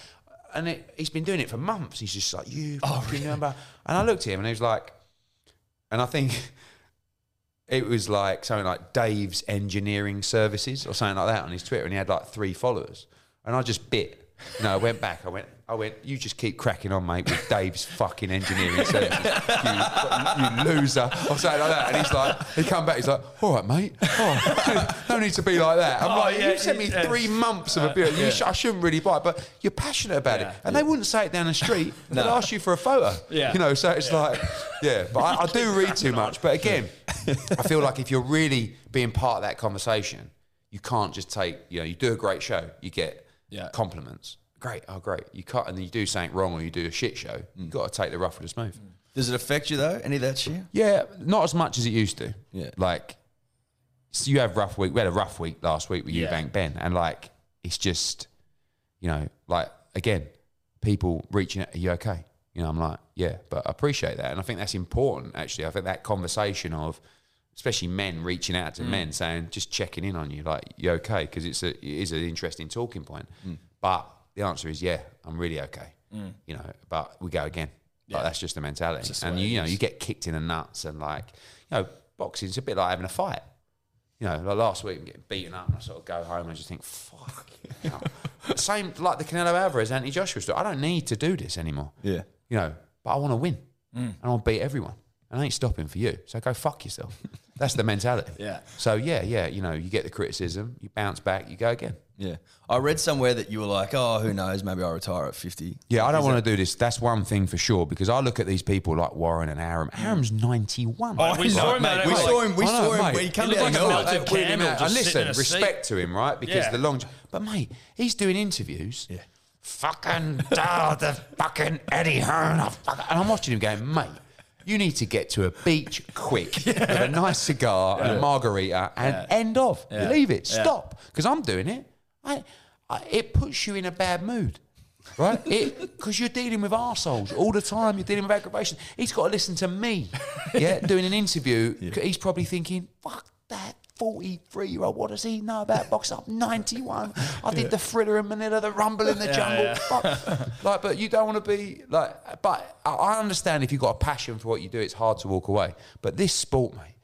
and it, he's been doing it for months. He's just like, you fucking number. And I looked at him and he was like, and I think it was like something like Dave's Engineering Services or something like that on his Twitter, and he had like three followers. And I just bit You know, I went back. I went. I went. You just keep cracking on, mate, with Dave's fucking engineering services. you, you loser. Or something like that. And he's like, he come back. He's like, all right, mate. Oh, no need to be like that. I'm Oh, like, yeah, you sent me yeah. three months of a uh, beer. You sh- I shouldn't really buy, it, but you're passionate about Yeah. it. And they wouldn't say it down the street. They'd ask you for a photo. Yeah. You know, so it's like, yeah. But I, I do read too much. But again, I feel like if you're really being part of that conversation, you can't just take, you know, you do a great show, you get Yeah. compliments. Great, oh great. You cut and then you do something wrong or you do a shit show. Mm. You've got to take the rough with the smooth. Does it affect you though? Any of that shit? Yeah, not as much as it used to. Yeah. Like, so you have rough week. We had a rough week last week with Yeah. Eubank Benn, and like, it's just, you know, like again, people reaching out, are you okay? You know, I'm like, yeah, but I appreciate that, and I think that's important. Actually, I think that conversation of, especially men reaching out to men saying, just checking in on you, like, you okay? Because it's a, it is an interesting talking point. But the answer is, yeah, I'm really okay. You know, but we go again. Like, that's just the mentality. just and you, you know, you get kicked in the nuts and like, you know, boxing's a bit like having a fight. You know, like last week I'm getting beaten up and I sort of go home and I just think, fuck. You. Same like the Canelo Alvarez Anthony Joshua story. I don't need to do this anymore. Yeah. You know, but I want to win and I'll beat everyone. And I ain't stopping for you. So go fuck yourself. That's the mentality. Yeah. So yeah, yeah, you know, you get the criticism, you bounce back, you go again. Yeah. I read somewhere that you were like, oh, who knows? Maybe I'll retire at 50. Yeah, I don't want to do this. That's one thing for sure because I look at these people like Warren and Arum. Mm. Arum's 91. Oh, we saw him, mate, mate. we saw him. We I know, saw him. mate. when He came He down looked the like a melted That weirded me candle out. just And sitting in listen, a seat. respect to him, right? Because Yeah. the long. But mate, he's doing interviews. Yeah. Fucking oh, the fucking Eddie Hearn. oh, fuck- And I'm watching him going, mate. You need to get to a beach quick with a nice cigar and a margarita and end off. Yeah. Leave it. Yeah. Stop. Because I'm doing it. I, I, it puts you in a bad mood. Right? Because you're dealing with arseholes all the time. You're dealing with aggravation. He's got to listen to me. Yeah, doing an interview. He's probably thinking, fuck that 43 year old. What does he know about boxing? I'm 91. I did the thriller in Manila, the rumble in the jungle. Fuck. Like, but you don't want to be like, but I- I understand if you've got a passion for what you do, it's hard to walk away. But this sport, mate,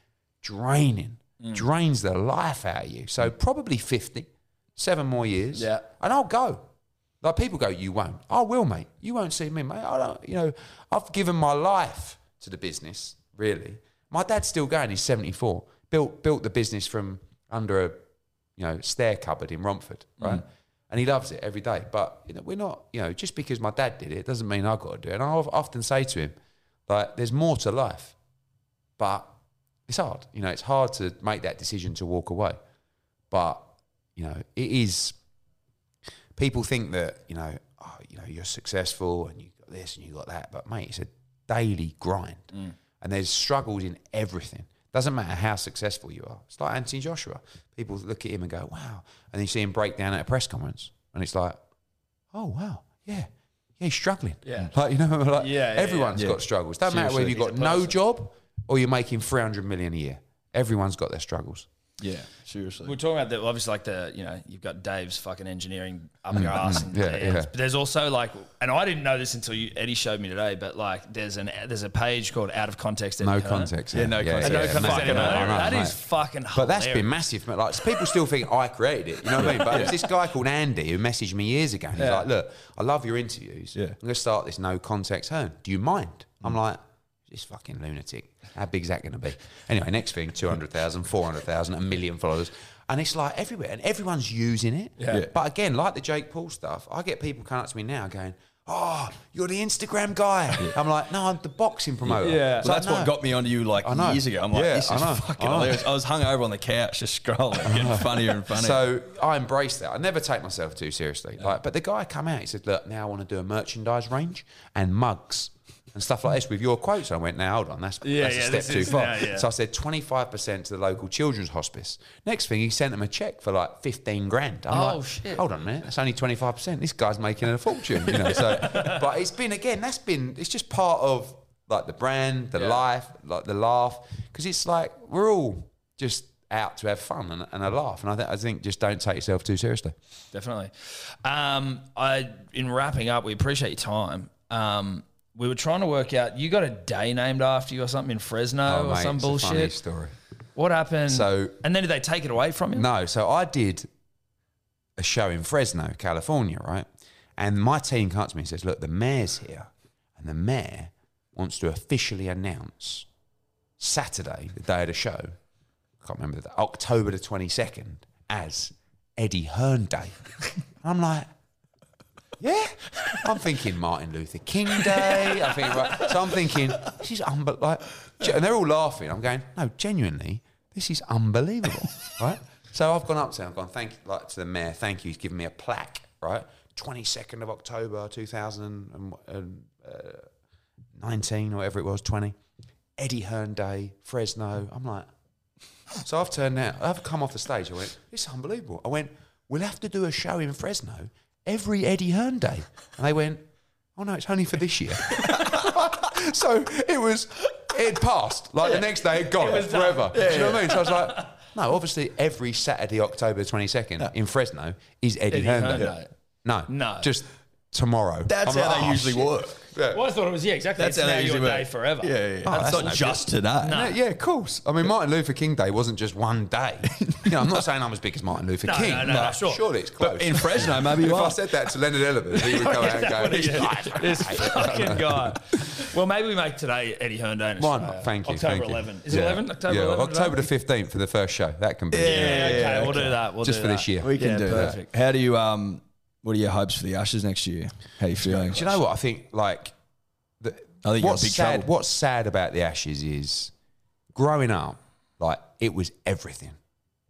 draining, mm. drains the life out of you. So mm. probably 50, seven more years. Yeah. And I'll go. Like people go, you won't. I will, mate. You won't see me, mate. I don't. You know, I've given my life to the business. Really, my dad's still going. He's seventy four. Built built the business from under a, you know, stair cupboard in Romford, mm. right? And he loves it every day. But you know, we're not. You know, just because my dad did it doesn't mean I've got to do it. And I often say to him, like, there's more to life, but it's hard. You know, it's hard to make that decision to walk away. But you know, it is people think that you know, oh, you know, you're successful and you got this and you got that, but mate, it's a daily grind, and there's struggles in everything. Doesn't matter how successful you are. It's like Anthony Joshua. People look at him and go, "Wow," and then you see him break down at a press conference, and it's like, "Oh wow, yeah." Yeah, he's struggling. Yeah. like you know, like Yeah, yeah, everyone's yeah. got struggles. Doesn't matter whether you've got no job or you're making three hundred million a year. Everyone's got their struggles. Yeah, seriously. We're talking about the obviously like the you know you've got Dave's fucking engineering up mm. your ass and Yeah, yeah. but there's also like and I didn't know this until you, Eddie showed me today but like there's an there's a page called out of context Eddie No Hearn. context. Yeah, no context. And no Yeah, context mate. Eddie Hearn. I That mate. is fucking But that's been hilarious. massive. Like people still think I created it. You know what I mean? But there's this guy called Andy who messaged me years ago. And he's Yeah. like, "Look, I love your interviews. Yeah. I'm going to start this no context home. Do you mind?" I'm mm. like, "This fucking lunatic. How big's that going to be?" Anyway, next thing, 200,000, 400,000, a million followers. And it's like everywhere, and everyone's using it. Yeah. Yeah. But again, like the Jake Paul stuff, I get people coming up to me now going, "Oh, you're the Instagram guy." I'm like, "No, I'm the boxing promoter." Yeah. It's So like, that's what "No." got me onto you like I know. years ago. I'm like, Yeah, this I know. fucking I know. hilarious. I was hung over on the couch just scrolling, getting funnier and funnier. So I embrace that. I never take myself too seriously. Like, but the guy come out, he said, "Look, now I want to do a merchandise range and mugs and stuff like this with your quotes." I went, "Now hold on, that's, Yeah, that's yeah, a step too is- far." yeah, yeah. So I said twenty five percent to the local children's hospice. Next thing, he sent them a check for like fifteen grand. I'm Oh, like, shit. Hold on a minute, that's only twenty five percent. This guy's making a fortune, you know. So, but it's been again, that's been it's just part of like the brand, the Yeah. life, like the laugh, because it's like we're all just out to have fun and, and a laugh. And I, th- I think just don't take yourself too seriously. Definitely. Um, I in wrapping up, we appreciate your time. Um, we were trying to work out. You got a day named after you or something in Fresno oh, or Oh, mate, some it's a funny bullshit. story. What happened? So- and then did they take it away from you? No, so I did a show in Fresno, California, right? And my team comes to me and says, "Look, the mayor's here, and the mayor wants to officially announce Saturday, the day of the show. I can't remember the October the twenty second as Eddie Hearn Day." I'm like. Yeah, I'm thinking Martin Luther King Day. I think right. So I'm thinking this is unbe- like, and they're all laughing. I'm going, no, genuinely, this is unbelievable, right? So I've gone up to him. I've gone, thank you, like to the mayor. Thank you. He's given me a plaque, right? 22nd of October, 2019 uh, or whatever it was, 20. Eddie Hearn Day, Fresno. I'm like, so I've turned out. I've come off the stage. I went, it's unbelievable. I went, we'll have to do a show in Fresno every Eddie Hearn Day. And they went, oh no, it's only for this year. so it was, it passed. Like the next day, it gone forever. Do you know what I mean? So I was like, no, obviously every Saturday, October 22nd in Fresno is Eddie, Eddie Hearn Hearn Day. Day. No, No. just tomorrow. That's I'm how like, they oh, usually shit. work. Well, I thought it was yeah, exactly. That's it's how now they your usually day work. forever. Yeah, yeah. yeah. that's That's no not good. just today. Yeah, yeah, of course. I mean, Martin Luther King Day wasn't just one day. you know, I'm not saying I'm as big as Martin Luther No, King. no, no, but sure. Surely it's close. But in Fresno, maybe if you I are. said that to Leonard Ellerbe, he would come out and go, This, "This this fucking guy. Well, maybe we make today Eddie Hearn Day. in Why Australia. not? Thank you. October thank you. 11. Is it Yeah. 11? October yeah, 11? October the 15th for the first show. That can be. Yeah, okay, we'll do that. We'll Just do for that. this year. We can Yeah, do perfect. that. How do you um? What are your hopes for the Ashes next year? How are you feeling? Do you know what? I think, like, the, I think what's sad, trouble. what's sad about the Ashes is growing up, like, it was everything.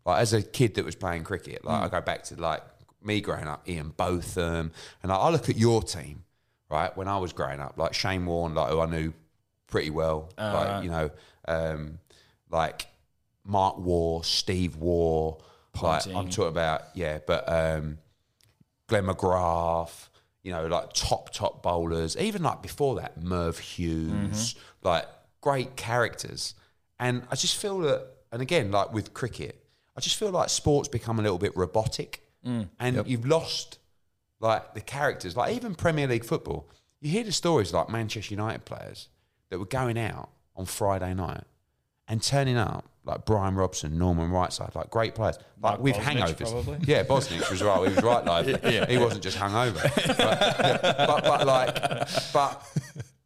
Like, as a kid that was playing cricket, like, I go back to, like, me growing up, Ian Botham, and like, I look at your team, right, when I was growing up, like Shane Warne, like, who I knew pretty well, like, you know, um, like Mark Waugh, Steve Waugh, like, I'm talking about, yeah, but um, Glenn McGrath, you know, like top, top bowlers, even like before that, Merv Hughes, mm-hmm. like great characters. And I just feel that, and again, like with cricket, I just feel like sports become a little bit robotic mm. and you've lost like the characters, like even Premier League football. You hear the stories like Manchester United players that were going out on Friday night and turning up like Brian Robson, Norman Whiteside, like great players, like Mark with Bosnich, hangovers. probably. Yeah, Bosnich was right. He was right. Like he wasn't just hungover, but, but but like but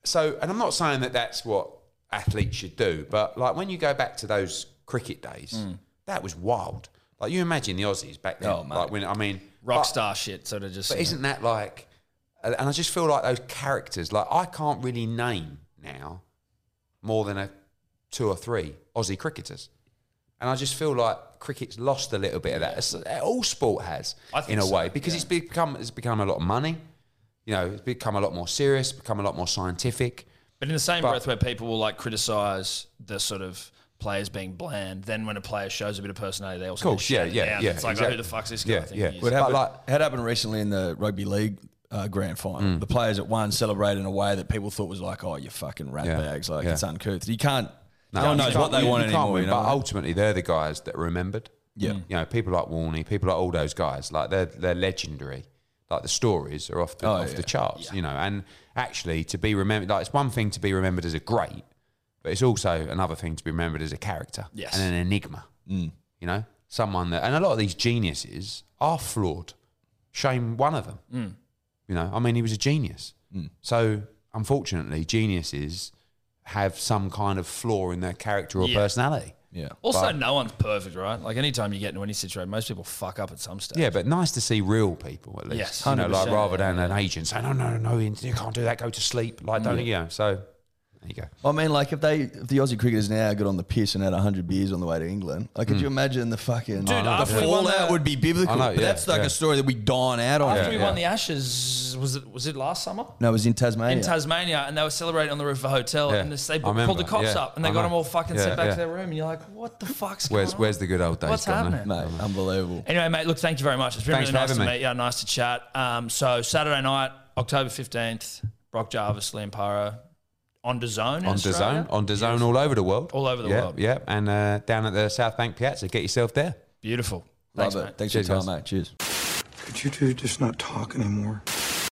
so. And I'm not saying that that's what athletes should do, but like when you go back to those cricket days, hmm. that was wild. Like you imagine the Aussies back then. Oh, like when I mean, Rock star shit, sort of just. but isn't that like? And I just feel like those characters. Like I can't really name now more than a two or three Aussie cricketers, and I just feel like cricket's lost a little bit of that. It's- all sport has I think in a so, way because it's become it's become a lot of money. You know, it's become a lot more serious, become a lot more scientific. But in the same But- breath where people will like criticize the sort of players being bland, then when a player shows a bit of personality, they also Of course, get yeah, yeah, down. yeah, It's like, oh, who the fuck's this guy? Yeah, I think yeah. he. What But happened, like- had happened recently in the rugby league uh, grand final. The players at one celebrated in a way that people thought was like, "Oh, you fucking rat Yeah. bags!" Like Yeah. it's uncouth. You can't. No, oh, no one knows what they want you anymore. win, You know? but ultimately, they're the guys that are remembered. Yeah. you know, people like Warney, people like all those guys, like they're they're legendary. Like the stories are off the Oh, off yeah. the charts, you know. And actually, to be remembered, like it's one thing to be remembered as a great, but it's also another thing to be remembered as a character Yes. and an enigma. Mm. You know, someone that, and a lot of these geniuses are flawed. Shame one of them. Mm. You know, I mean, he was a genius. Mm. So unfortunately, geniuses have some kind of flaw in their character or Yeah. personality. yeah. Also, but- no one's perfect, right? Like anytime you get into any situation, most people fuck up at some stage. Yeah, but nice to see real people at least. Yes, you know, like rather than an agent saying, oh, "No, no, no, you can't do that. Go to sleep." Like, don't you know? So there you go. I mean, like if they, if the Aussie cricketers now got on the piss and had hundred beers on the way to England, like, could you imagine the fucking Dude, the after we won fallout the- would be biblical. I know, But yeah, that's like yeah. a story that we dine out on. After we yeah. won the Ashes, was it was it last summer? No, it was in Tasmania. in Tasmania, and they were celebrating on the roof of a hotel, Yeah. and this, they I remember, pulled the cops yeah. up, and they I got know. them all fucking Yeah, sent back yeah. to their room, and you're like, what the fuck's Where's going on? Where's the good old days What's gone? eh? happening? Mate, unbelievable. Anyway, mate, look, thank you very much. It's been Thanks really for nice to having me. meet you. Nice to chat. Um, so Saturday night, October fifteenth, Brock Jarvis, Liam Paro, on DAZN. On DAZN, on DAZN, all over the world, All over the yeah, world. Yeah, and uh, down at the South Bank Piazza, get yourself there. Beautiful. Love Thanks, it. mate. Thanks for your time, guys. mate. Cheers. Could you two just not talk anymore?